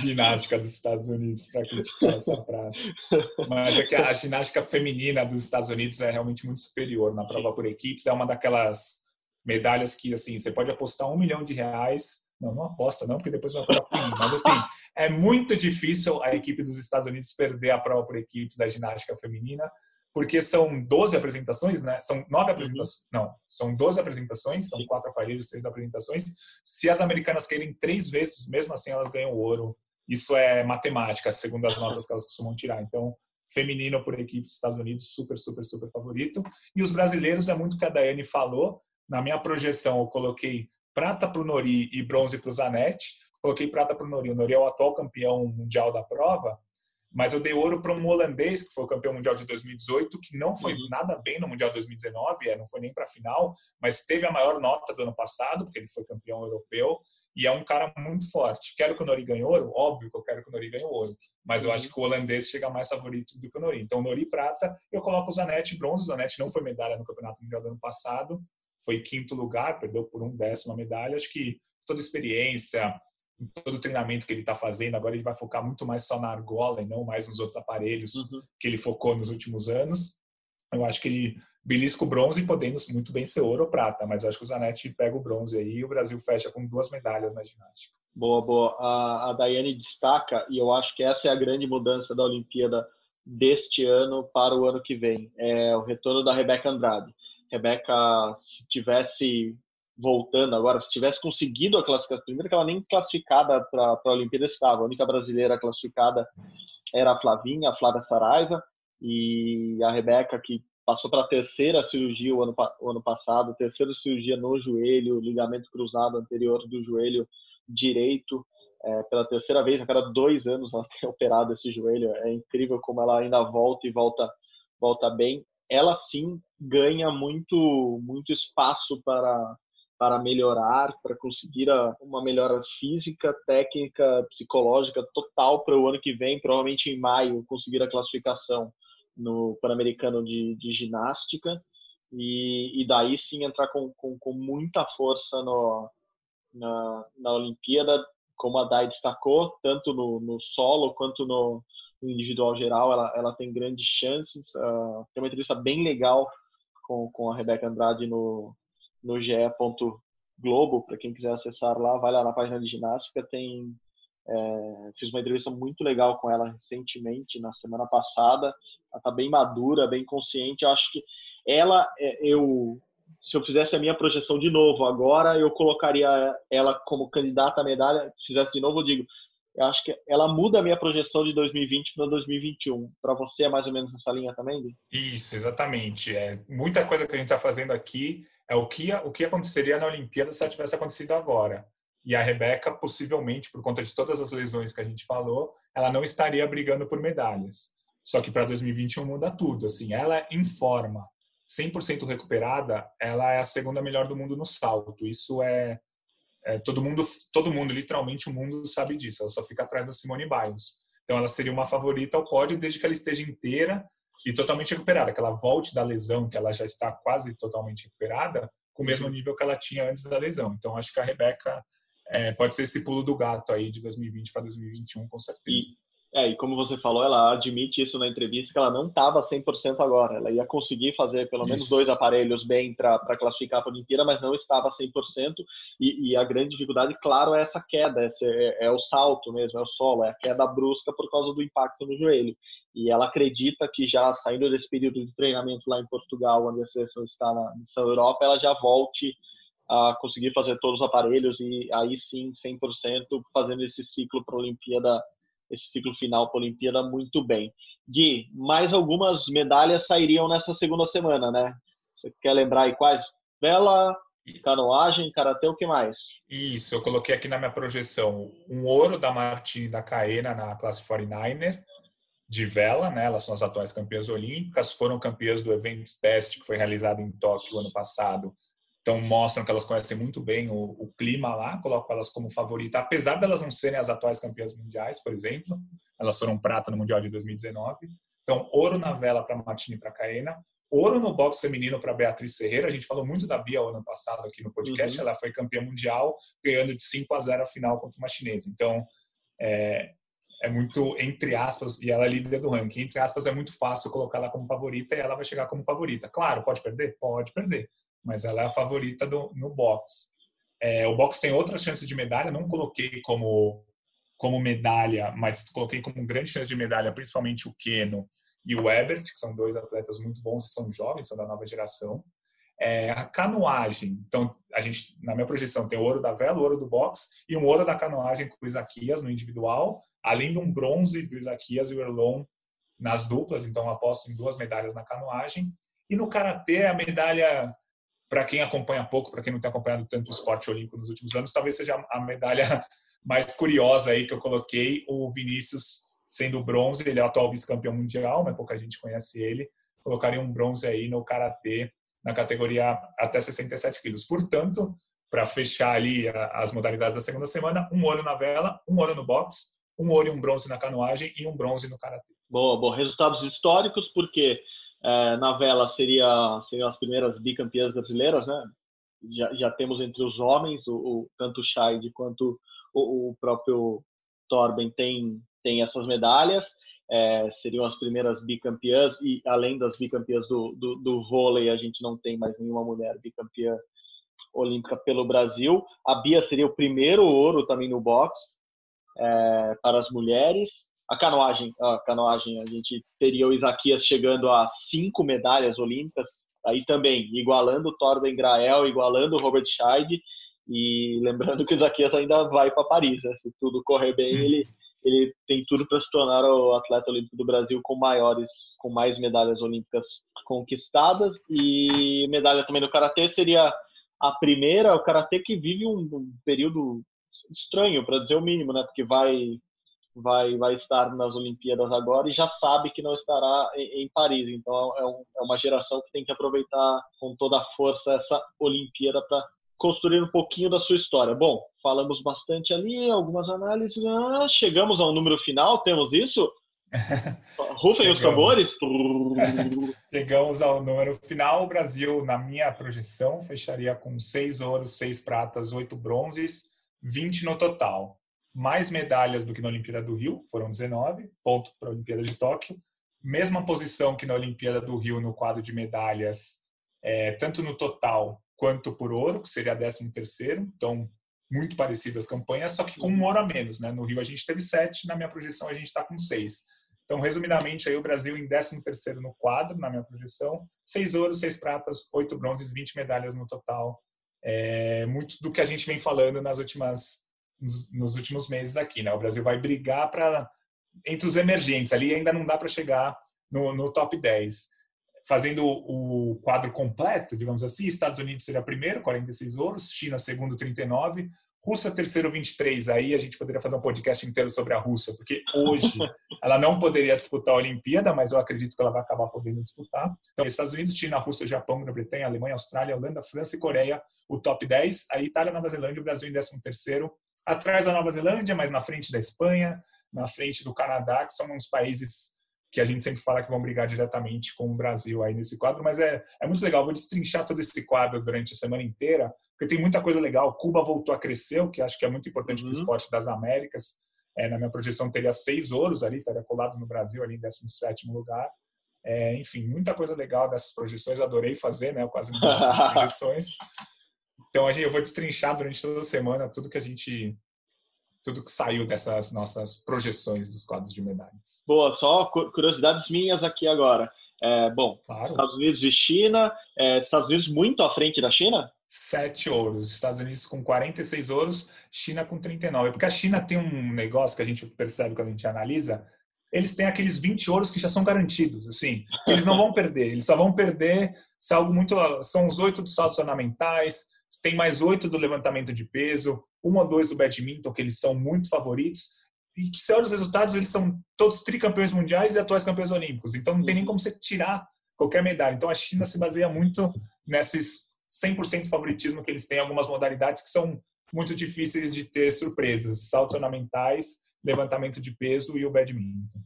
ginástica dos Estados Unidos para criticar essa prata. Mas é que a ginástica feminina dos Estados Unidos é realmente muito superior na prova por equipes. É uma daquelas medalhas que, assim, você pode apostar um milhão de reais. Não, não aposta não, porque depois vai para. Mas, assim, é muito difícil a equipe dos Estados Unidos perder a prova por equipes da ginástica feminina porque são 12 apresentações, né? São nove uhum. apresentações, não, são 12 apresentações, são quatro aparelhos, seis apresentações. Se as americanas querem três vezes, mesmo assim elas ganham ouro. Isso é matemática, segundo as notas que elas costumam tirar. Então, feminino por equipe dos Estados Unidos, super, super, super favorito. E os brasileiros, é muito o que a Daiane falou. Na minha projeção, eu coloquei prata para o Nori e bronze para o Zanetti. Coloquei prata para o Nori. O Nori é o atual campeão mundial da prova mas eu dei ouro para um holandês que foi o campeão mundial de 2018, que não foi uhum. nada bem no mundial de 2019, é, não foi nem para a final, mas teve a maior nota do ano passado, porque ele foi campeão europeu e é um cara muito forte. Quero que o Nori ganhe ouro, óbvio que eu quero que o Nori ganhe ouro, mas eu uhum. acho que o holandês chega mais favorito do que o Nori. Então, Nori prata, eu coloco o Zanetti bronze. O Zanetti não foi medalha no campeonato mundial do ano passado, foi quinto lugar, perdeu por um décimo a medalha. Acho que toda experiência todo o treinamento que ele está fazendo, agora ele vai focar muito mais só na argola e não mais nos outros aparelhos uhum. que ele focou nos últimos anos. Eu acho que ele belisca o bronze, podendo muito bem ser ouro ou prata, mas eu acho que o Zanetti pega o bronze aí e o Brasil fecha com duas medalhas na ginástica. Boa, boa. A, a Daiane destaca, e eu acho que essa é a grande mudança da Olimpíada deste ano para o ano que vem, é o retorno da Rebeca Andrade. Rebeca, se tivesse voltando agora, se tivesse conseguido a classificação, primeiro que ela nem classificada para a Olimpíada estava, a única brasileira classificada era a Flavinha, a Flávia Saraiva, e a Rebeca, que passou para a terceira cirurgia o ano, o ano passado, terceira cirurgia no joelho, ligamento cruzado anterior do joelho direito, é, pela terceira vez, a cada dois anos ela tem operado esse joelho, é incrível como ela ainda volta e volta, volta bem. Ela sim ganha muito, muito espaço para para melhorar, para conseguir a, uma melhora física, técnica, psicológica total para o ano que vem, provavelmente em maio, conseguir a classificação no Pan-Americano de, de, Ginástica e, e, daí sim entrar com, com, com muita força no, na, na Olimpíada, como a Dai destacou, tanto no, no solo quanto no, no, individual geral, ela, ela tem grandes chances. Uh, tem uma entrevista bem legal com, com a Rebeca Andrade no, no ge. Globo, para quem quiser acessar lá, vai lá na página de ginástica, tem é, fiz uma entrevista muito legal com ela recentemente, na semana passada. Ela está bem madura, bem consciente. Eu acho que ela, é, eu, se eu fizesse a minha projeção de novo agora, eu colocaria ela como candidata à medalha. Se fizesse de novo, eu digo, eu acho que ela muda a minha projeção de 2020 para 2021. Para você é mais ou menos essa linha também, Gui? Isso, exatamente. É muita coisa que a gente está fazendo aqui é o que, o que aconteceria na Olimpíada se ela tivesse acontecido agora. E a Rebeca, possivelmente, por conta de todas as lesões que a gente falou, ela não estaria brigando por medalhas. Só que para 2021 muda tudo. Assim, ela em forma, 100% recuperada, ela é a segunda melhor do mundo no salto. Isso é, é, todo mundo, todo mundo, literalmente o mundo sabe disso. Ela só fica atrás da Simone Biles. Então ela seria uma favorita ao pódio desde que ela esteja inteira e totalmente recuperada, que ela volte da lesão, que ela já está quase totalmente recuperada, com o mesmo nível que ela tinha antes da lesão. Então, acho que a Rebeca é, pode ser esse pulo do gato aí de 2020 para 2021, com certeza. E, é, e como você falou, ela admite isso na entrevista, que ela não estava 100% agora. Ela ia conseguir fazer pelo menos isso. dois aparelhos bem para classificar para a Olimpíada, mas não estava 100%. E, e a grande dificuldade, claro, é essa queda, esse, é, é, o salto mesmo, é o solo, é a queda brusca por causa do impacto no joelho. E ela acredita que já saindo desse período de treinamento lá em Portugal, onde a seleção está na, na Europa, ela já volte a conseguir fazer todos os aparelhos e aí sim, 100%, fazendo esse ciclo para a Olimpíada esse ciclo final para a Olimpíada muito bem. Gui, mais algumas medalhas sairiam nessa segunda semana, né? Você quer lembrar aí quais? Vela, canoagem, karatê, o que mais? Isso, eu coloquei aqui na minha projeção um ouro da Martini da Caena na classe 49er de vela, né? Elas são as atuais campeãs olímpicas, foram campeãs do evento teste que foi realizado em Tóquio ano passado então mostram que elas conhecem muito bem o, o, clima lá, colocam elas como favorita, apesar delas não serem as atuais campeãs mundiais, por exemplo, elas foram prata no mundial de 2019. Então ouro na vela para Martini e para Caena, ouro no boxe feminino para Beatriz Ferreira. A gente falou muito da Bia ano passado aqui no podcast. Uhum. Ela foi campeã mundial, ganhando de 5 a 0 a final contra uma chinesa. Então é, é muito entre aspas e ela é líder do ranking. Entre aspas é muito fácil colocar ela como favorita e ela vai chegar como favorita. Claro, pode perder, pode perder mas ela é a favorita do, no box. É, o box tem outras chances de medalha, não coloquei como, como medalha, mas coloquei como grande chance de medalha, principalmente o Keno e o Ebert, que são dois atletas muito bons, são jovens, são da nova geração. É, a canoagem, então a gente na minha projeção tem o ouro da vela, o ouro do box e um ouro da canoagem com o Isaquias no individual, além de um bronze do Isaquias e o Erlon nas duplas, então aposto em duas medalhas na canoagem. E no karatê a medalha para quem acompanha pouco, para quem não tem acompanhado tanto o esporte olímpico nos últimos anos, talvez seja a medalha mais curiosa aí que eu coloquei, o Vinícius sendo bronze, ele é o atual vice-campeão mundial, mas pouca gente conhece ele. Colocaria um bronze aí no karatê na categoria até 67 quilos. Portanto, para fechar ali as modalidades da segunda semana, um ouro na vela, um ouro no boxe, um ouro e um bronze na canoagem e um bronze no karatê. Boa, bom. Resultados históricos, porque é, na vela seria, seriam as primeiras bicampeãs brasileiras, né? Já, já temos entre os homens, o, o tanto o Scheid quanto o, o, próprio Torben tem, tem essas medalhas. É, seriam as primeiras bicampeãs, e além das bicampeãs do, do, do vôlei, a gente não tem mais nenhuma mulher bicampeã olímpica pelo Brasil. A Bia seria o primeiro ouro também no boxe é, para as mulheres. A canoagem, a canoagem, a gente teria o Isaquias chegando a cinco medalhas olímpicas, aí também igualando o Torben Grael, igualando o Robert Scheid, e lembrando que o Isaquias ainda vai para Paris, né? se tudo correr bem, ele ele tem tudo para se tornar o atleta olímpico do Brasil com maiores, com mais medalhas olímpicas conquistadas e medalha também no karatê seria a primeira, o karatê que vive um, um período estranho, para dizer o mínimo, né? Porque vai vai vai estar nas Olimpíadas agora e já sabe que não estará em, em Paris. Então é, um, é, uma geração que tem que aproveitar com toda a força essa Olimpíada para construir um pouquinho da sua história. Bom, falamos bastante ali, algumas análises. Ah, chegamos ao número final, temos isso? Rufem os tambores. Chegamos ao número final. O Brasil, na minha projeção, fecharia com seis ouros, seis pratas, oito bronzes, 20 no total. Mais medalhas do que na Olimpíada do Rio, foram 19, ponto para a Olimpíada de Tóquio. Mesma posição que na Olimpíada do Rio no quadro de medalhas, é, tanto no total quanto por ouro, que seria 13 terceiro. Então, muito parecido as campanhas, só que com um ouro a menos. Né? No Rio a gente teve sete, na minha projeção a gente está com seis. Então, resumidamente, aí o Brasil em 13º no quadro, na minha projeção, seis ouros, seis pratas, oito bronzes, 20 medalhas no total. É muito do que a gente vem falando nas últimas nos, nos últimos meses aqui, né? O Brasil vai brigar para entre os emergentes, ali ainda não dá para chegar no, no top 10. Fazendo o quadro completo, digamos assim, Estados Unidos seria primeiro, 46 ouros, China segundo, 39, Rússia terceiro 23, aí a gente poderia fazer um podcast inteiro sobre a Rússia, porque hoje ela não poderia disputar a Olimpíada, mas eu acredito que ela vai acabar podendo disputar. Então, Estados Unidos, China, Rússia, Japão, Grã-Bretanha, Alemanha, Austrália, Holanda, França e Coreia, o top 10. Aí Itália, Nova Zelândia, o Brasil em 13 terceiro, atrás da Nova Zelândia, mas na frente da Espanha, na frente do Canadá, que são uns países que a gente sempre fala que vão brigar diretamente com o Brasil aí nesse quadro, mas é, é muito legal. Vou destrinchar todo esse quadro durante a semana inteira, porque tem muita coisa legal. Cuba voltou a crescer, o que acho que é muito importante uhum. para o esporte das Américas. É, na minha projeção, teria seis ouros ali, estaria colado no Brasil ali em 17 lugar. É, enfim, muita coisa legal dessas projeções. Adorei fazer, né? Quase projeções. Então, a gente, eu vou destrinchar durante toda a semana tudo que a gente tudo que saiu dessas nossas projeções dos quadros de medalhas. Boa, só curiosidades minhas aqui agora. É, bom, claro. Estados Unidos e China, é, Estados Unidos muito à frente da China? Sete ouros, Estados Unidos com 46 ouros, China com 39. Porque a China tem um negócio que a gente percebe quando a gente analisa, eles têm aqueles 20 ouros que já são garantidos, assim, eles não vão perder, eles só vão perder se algo muito, são os oito dos saltos ornamentais, tem mais oito do levantamento de peso, um ou dois do badminton, que eles são muito favoritos, e que se olha os resultados, eles são todos tricampeões mundiais e atuais campeões olímpicos. Então não tem nem como você tirar qualquer medalha. Então a China se baseia muito nesses 100% favoritismo que eles têm em algumas modalidades que são muito difíceis de ter surpresas. Saltos ornamentais, levantamento de peso e o badminton.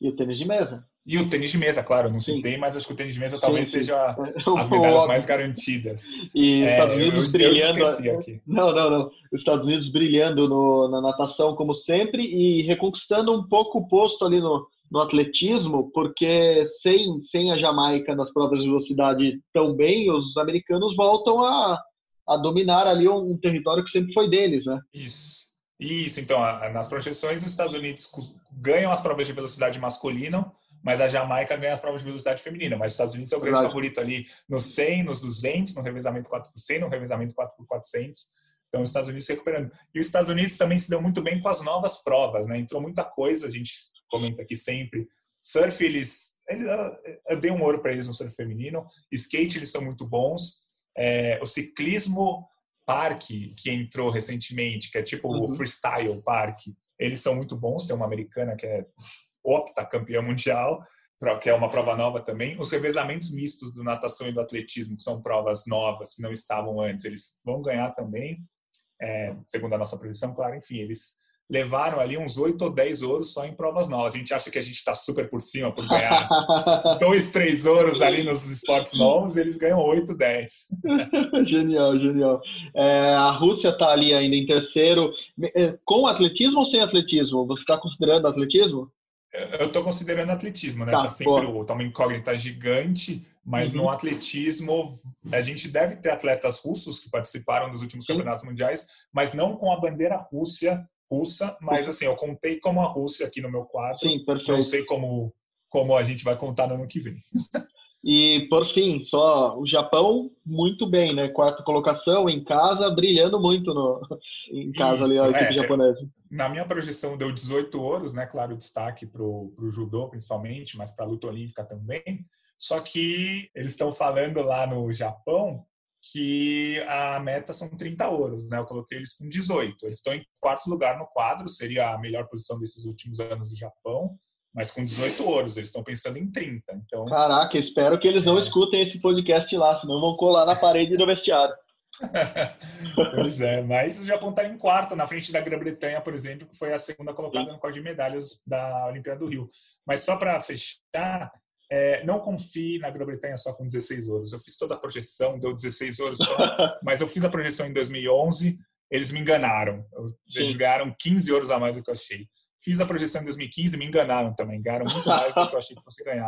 E o tênis de mesa. E o tênis de mesa, claro, não citei, mas acho que o tênis de mesa sim, talvez sim. seja as medalhas mais garantidas. E é, Estados Unidos eu, brilhando. Eu não, não, não. Os Estados Unidos brilhando no, na natação, como sempre, e reconquistando um pouco o posto ali no, no atletismo, porque sem, sem a Jamaica nas provas de velocidade tão bem, os americanos voltam a, a dominar ali um, um território que sempre foi deles, né? Isso. Isso, então, nas projeções, os Estados Unidos ganham as provas de velocidade masculina, mas a Jamaica ganha as provas de velocidade feminina. Mas os Estados Unidos é o grande Verdade. favorito ali no 100, nos 200, no revezamento 4 por 100, no revezamento 4 por 400. Então, os Estados Unidos se recuperando. E os Estados Unidos também se deu muito bem com as novas provas, né? Entrou muita coisa, a gente comenta aqui sempre. Surf, eles. eles eu dei um ouro para eles no surf feminino. Skate, eles são muito bons. É, o ciclismo parque, que entrou recentemente, que é tipo uhum. o Freestyle Park, eles são muito bons. Tem uma americana que é octacampeã mundial, que é uma prova nova também. Os revezamentos mistos do natação e do atletismo, que são provas novas, que não estavam antes, eles vão ganhar também, é, segundo a nossa previsão, claro. Enfim, eles levaram ali uns 8 ou 10 ouros só em provas novas. A gente acha que a gente está super por cima por ganhar dois, três ouros ali nos esportes novos, eles ganham 8, 10. genial, genial. É, a Rússia está ali ainda em terceiro. É, com atletismo ou sem atletismo? Você está considerando atletismo? Eu estou considerando atletismo, né? Tá, tá sempre o, tá uma incógnita gigante, mas uhum. no atletismo a gente deve ter atletas russos que participaram dos últimos Sim. campeonatos mundiais, mas não com a bandeira Rússia russa, mas assim, eu contei como a Rússia aqui no meu quadro. Sim, perfeito. Não sei como, como a gente vai contar no ano que vem. E, por fim, só o Japão, muito bem, né? Quarta colocação em casa, brilhando muito no, em casa Isso, ali, a equipe é, japonesa. Na minha projeção deu 18 ouros, né? Claro, destaque para o judô, principalmente, mas para a luta olímpica também. Só que eles estão falando lá no Japão que a meta são 30 ouros, né? Eu coloquei eles com 18. Eles estão em quarto lugar no quadro, seria a melhor posição desses últimos anos do Japão, mas com 18 ouros. Eles estão pensando em 30. Então, caraca, espero que eles não é. escutem esse podcast lá, senão vão colar na parede do vestiário. pois é, mas o Japão está em quarto, na frente da Grã-Bretanha, por exemplo, que foi a segunda colocada no quadro de medalhas da Olimpíada do Rio. Mas só para fechar, é, não confie na Grã-Bretanha só com 16 ouros. Eu fiz toda a projeção, deu 16 ouros só, mas eu fiz a projeção em 2011, eles me enganaram. Eles Sim. ganharam 15 ouros a mais do que eu achei. Fiz a projeção em 2015, me enganaram também, ganharam muito mais do que eu achei que fosse ganhar.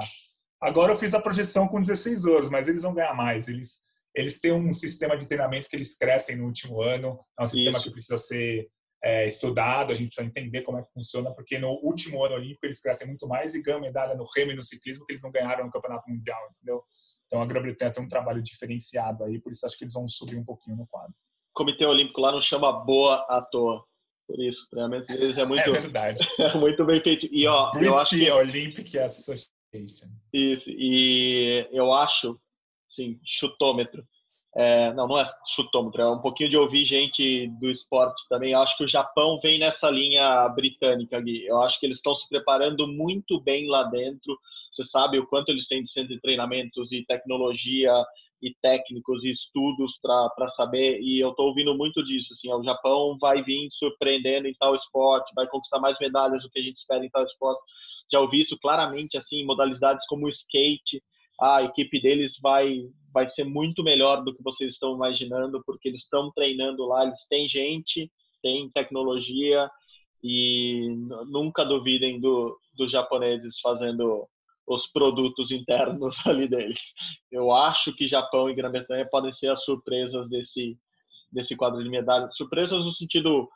Agora eu fiz a projeção com 16 ouros, mas eles vão ganhar mais. Eles, eles têm um sistema de treinamento que eles crescem no último ano, é um sistema Isso. que precisa ser é, estudado, a gente precisa entender como é que funciona, porque no último ano olímpico eles crescem muito mais e ganham medalha no remo e no ciclismo que eles não ganharam no campeonato mundial, entendeu? Então a Grã-Bretanha tem um trabalho diferenciado aí, por isso acho que eles vão subir um pouquinho no quadro. O Comitê Olímpico lá não chama boa à toa. Por isso, o treinamento deles é muito, é verdade. é muito bem feito. E ó, British eu acho que... Olympic Association. Isso, e eu acho, sim, chutômetro é, não, não é chutômetro, é um pouquinho de ouvir gente do esporte também. Eu acho que o Japão vem nessa linha britânica, Gui. Eu acho que eles estão se preparando muito bem lá dentro. Você sabe o quanto eles têm de centro de treinamentos e tecnologia e técnicos e estudos para saber. E eu estou ouvindo muito disso. Assim, o Japão vai vir surpreendendo em tal esporte, vai conquistar mais medalhas do que a gente espera em tal esporte. Já ouvi isso claramente assim, em modalidades como o skate a equipe deles vai vai ser muito melhor do que vocês estão imaginando, porque eles estão treinando lá, eles têm gente, têm tecnologia e nunca duvidem do, dos japoneses fazendo os produtos internos ali deles. Eu acho que Japão e Grã-Bretanha podem ser as surpresas desse desse quadro de medalhas. Surpresas no sentido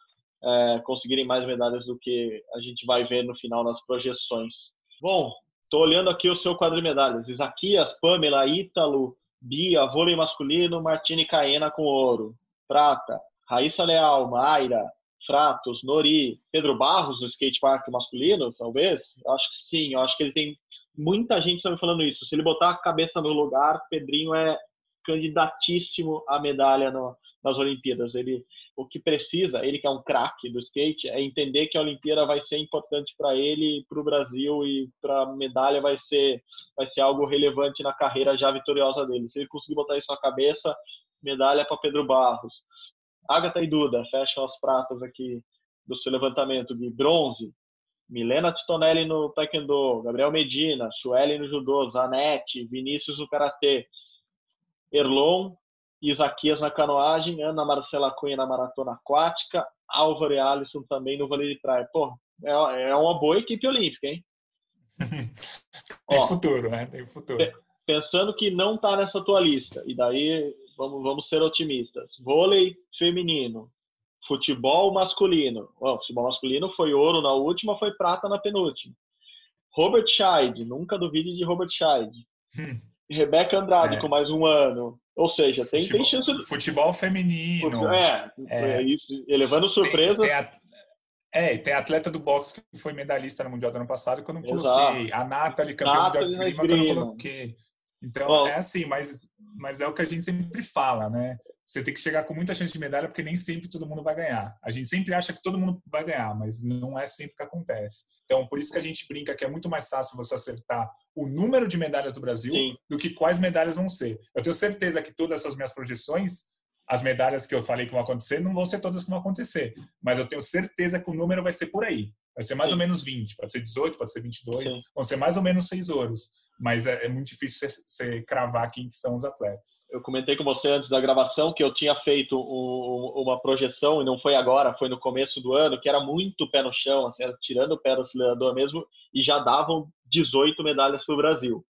é, conseguirem mais medalhas do que a gente vai ver no final nas projeções. Bom, Estou olhando aqui o seu quadro de medalhas. Isaquias, Pamela, Ítalo, Bia, vôlei masculino, Martini Caena com ouro. Prata, Raíssa Leal, Mayra, Fratos, Nori, Pedro Barros no skatepark masculino, talvez? Eu acho que sim, eu acho que ele tem muita gente está me falando isso. Se ele botar a cabeça no lugar, Pedrinho é candidatíssimo à medalha no, nas Olimpíadas. Ele, o que precisa, ele que é um craque do skate, é entender que a Olimpíada vai ser importante para ele, para o Brasil e para a medalha vai ser, vai ser algo relevante na carreira já vitoriosa dele. Se ele conseguir botar isso na cabeça, medalha para Pedro Barros. Agatha e Duda fecham as pratas aqui do seu levantamento de bronze. Milena Titonelli no Taekwondo, Gabriel Medina, Sueli no Judô, Zanetti, Vinícius no Karatê, Erlon Isaquias na canoagem, Ana Marcela Cunha na maratona aquática, Álvaro e Alisson também no vôlei de praia. Pô, é, é uma boa equipe olímpica, hein? Tem Ó, futuro, né? Tem futuro. Pensando que não tá nessa tua lista, e daí vamos, vamos ser otimistas. Vôlei feminino, futebol masculino. Ó, futebol masculino foi ouro na última, foi prata na penúltima. Robert Scheid, nunca duvide de Robert Scheid. Hum. Rebeca Andrade é. com mais um ano. Ou seja, tem, futebol, tem chance. De... Futebol feminino. É, é, é isso. Elevando surpresas. Tem, tem É, e tem atleta do boxe que foi medalhista no Mundial do ano passado que eu não coloquei. A Nathalie, campeã mundial de esgrima, que eu não coloquei. Então, Bom, é assim, mas, mas é o que a gente sempre fala, né? Você tem que chegar com muita chance de medalha, porque nem sempre todo mundo vai ganhar. A gente sempre acha que todo mundo vai ganhar, mas não é sempre que acontece. Então, por isso que a gente brinca que é muito mais fácil você acertar o número de medalhas do Brasil Sim. do que quais medalhas vão ser. Eu tenho certeza que todas essas minhas projeções, as medalhas que eu falei que vão acontecer, não vão ser todas que vão acontecer. Mas eu tenho certeza que o número vai ser por aí. Vai ser mais Sim. ou menos 20, pode ser 18, pode ser 22, Sim. vão ser mais ou menos seis ouros mas é, é muito difícil você cravar quem que são os atletas. Eu comentei com você antes da gravação que eu tinha feito um, uma projeção, e não foi agora, foi no começo do ano, que era muito pé no chão, assim, tirando o pé do acelerador mesmo, e já davam 18 medalhas para o Brasil.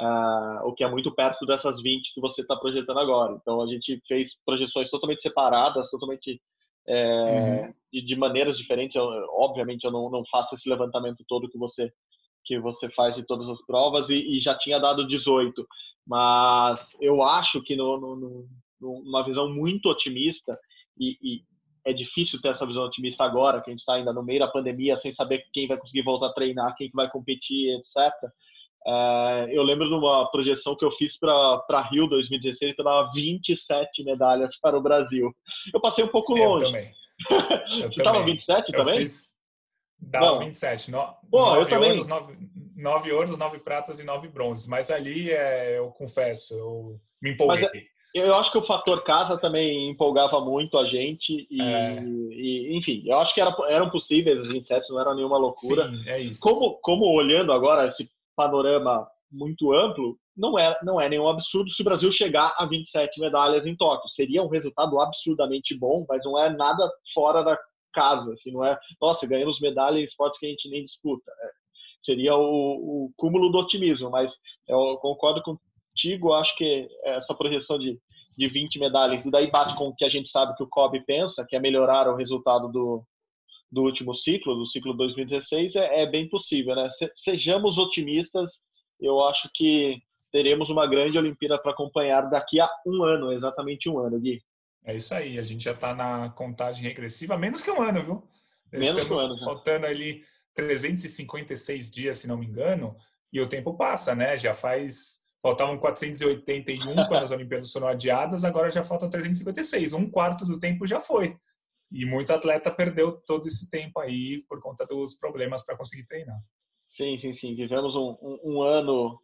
Uh, o que é muito perto dessas 20 que você está projetando agora. Então a gente fez projeções totalmente separadas, totalmente é, uhum. de, de, maneiras diferentes. Eu, obviamente eu não, não faço esse levantamento todo que você que você faz de todas as provas e, e já tinha dado 18. Mas eu acho que no, no, no, numa visão muito otimista, e, e, é difícil ter essa visão otimista agora, que a gente está ainda no meio da pandemia, sem saber quem vai conseguir voltar a treinar, quem vai competir, etc. É, eu lembro de uma projeção que eu fiz para Rio 2016, que eu dava 27 medalhas para o Brasil. Eu passei um pouco longe. Eu também. Eu Você estava 27 eu também? Fiz, Dá Bom, 27. No, Pô, nove eu também. Ouros, nove, nove ouros, nove pratas e nove bronzes. Mas ali, é, eu confesso, eu me empolguei. Mas, eu acho que o fator casa também empolgava muito a gente. E, é. e enfim, eu acho que era, eram possíveis os 27, não era nenhuma loucura. Sim, é isso. Como, como olhando agora esse panorama muito amplo, não é, não é nenhum absurdo se o Brasil chegar a 27 medalhas em Tóquio. Seria um resultado absurdamente bom, mas não é nada fora da casa, assim, não é, nossa, ganhamos medalha em esportes que a gente nem disputa. É, seria o, o, cúmulo do otimismo, mas eu concordo contigo, acho que essa projeção de, de 20 medalhas, e daí bate com o que a gente sabe que o COB pensa, que é melhorar o resultado do, do último ciclo, do ciclo 2016, é, é bem possível, né? Se, sejamos otimistas, eu acho que teremos uma grande Olimpíada para acompanhar daqui a um ano, exatamente um ano, Gui. É isso aí, a gente já está na contagem regressiva, menos que um ano, viu? Menos Estamos que um ano. Faltando ali 356 dias, se não me engano, e o tempo passa, né? Já faz. Faltavam 481 quando as Olimpíadas foram adiadas, agora já faltam 356. Um quarto do tempo já foi. E muito atleta perdeu todo esse tempo aí por conta dos problemas para conseguir treinar. Sim, sim, sim. Vivemos um, um, um ano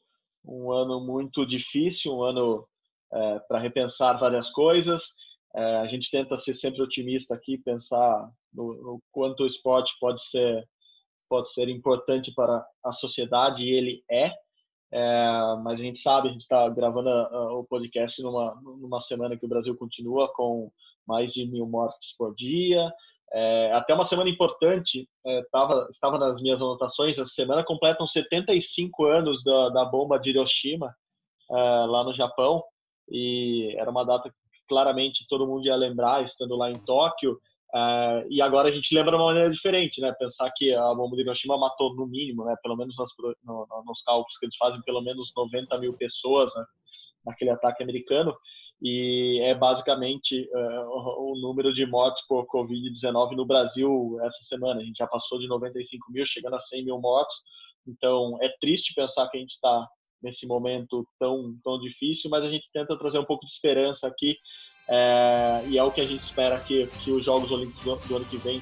um ano muito difícil, um ano é, para repensar várias coisas. É, a gente tenta ser sempre otimista aqui, pensar no, no, quanto o esporte pode ser pode ser importante para a sociedade e ele é. é mas a gente sabe, a gente está gravando a, a, o podcast numa numa semana que o Brasil continua com mais de mil mortes por dia. É, até uma semana importante, é, tava, estava nas minhas anotações, essa semana completam 75 anos da, da bomba de Hiroshima, é, lá no Japão, e era uma data claramente todo mundo ia lembrar estando lá em Tóquio. Uh, e agora a gente lembra de uma maneira diferente, né? Pensar que a bomba de Hiroshima matou no mínimo, né? Pelo menos nos, no, nos cálculos que eles fazem, pelo menos 90 mil pessoas né? naquele ataque americano. E é basicamente uh, o número de mortes por Covid-19 no Brasil essa semana. A gente já passou de 95 mil, chegando a 100 mil mortos. Então é triste pensar que a gente está nesse momento tão, tão difícil, mas a gente tenta trazer um pouco de esperança aqui é, e é o que a gente espera que, que os Jogos Olímpicos do, do ano que vem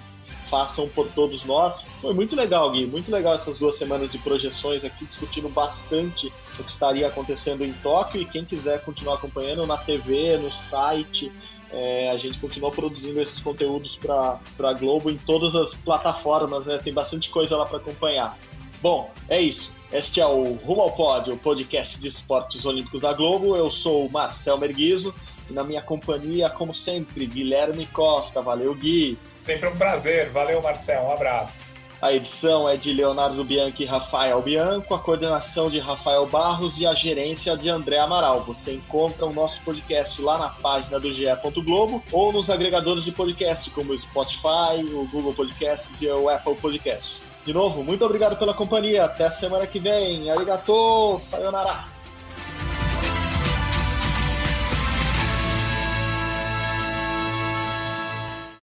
façam por todos nós. Foi muito legal, Gui, muito legal essas duas semanas de projeções aqui, discutindo bastante o que estaria acontecendo em Tóquio e quem quiser continuar acompanhando na TV, no site, é, a gente continua produzindo esses conteúdos para a Globo em todas as plataformas, né? Tem bastante coisa lá para acompanhar. Bom, é isso. Este é o Rumo ao Pódio, o podcast de esportes olímpicos da Globo. Eu sou o Marcel Merguizo e na minha companhia, como sempre, Guilherme Costa. Valeu, Gui. Sempre um prazer. Valeu, Marcel. Um abraço. A edição é de Leonardo Bianchi e Rafael Bianco, a coordenação de Rafael Barros e a gerência de André Amaral. Você encontra o nosso podcast lá na página do GE. Globo ou nos agregadores de podcast como o Spotify, o Google Podcasts e o Apple Podcasts. De novo, muito obrigado pela companhia. Até a semana que vem. Arigato, sayonara.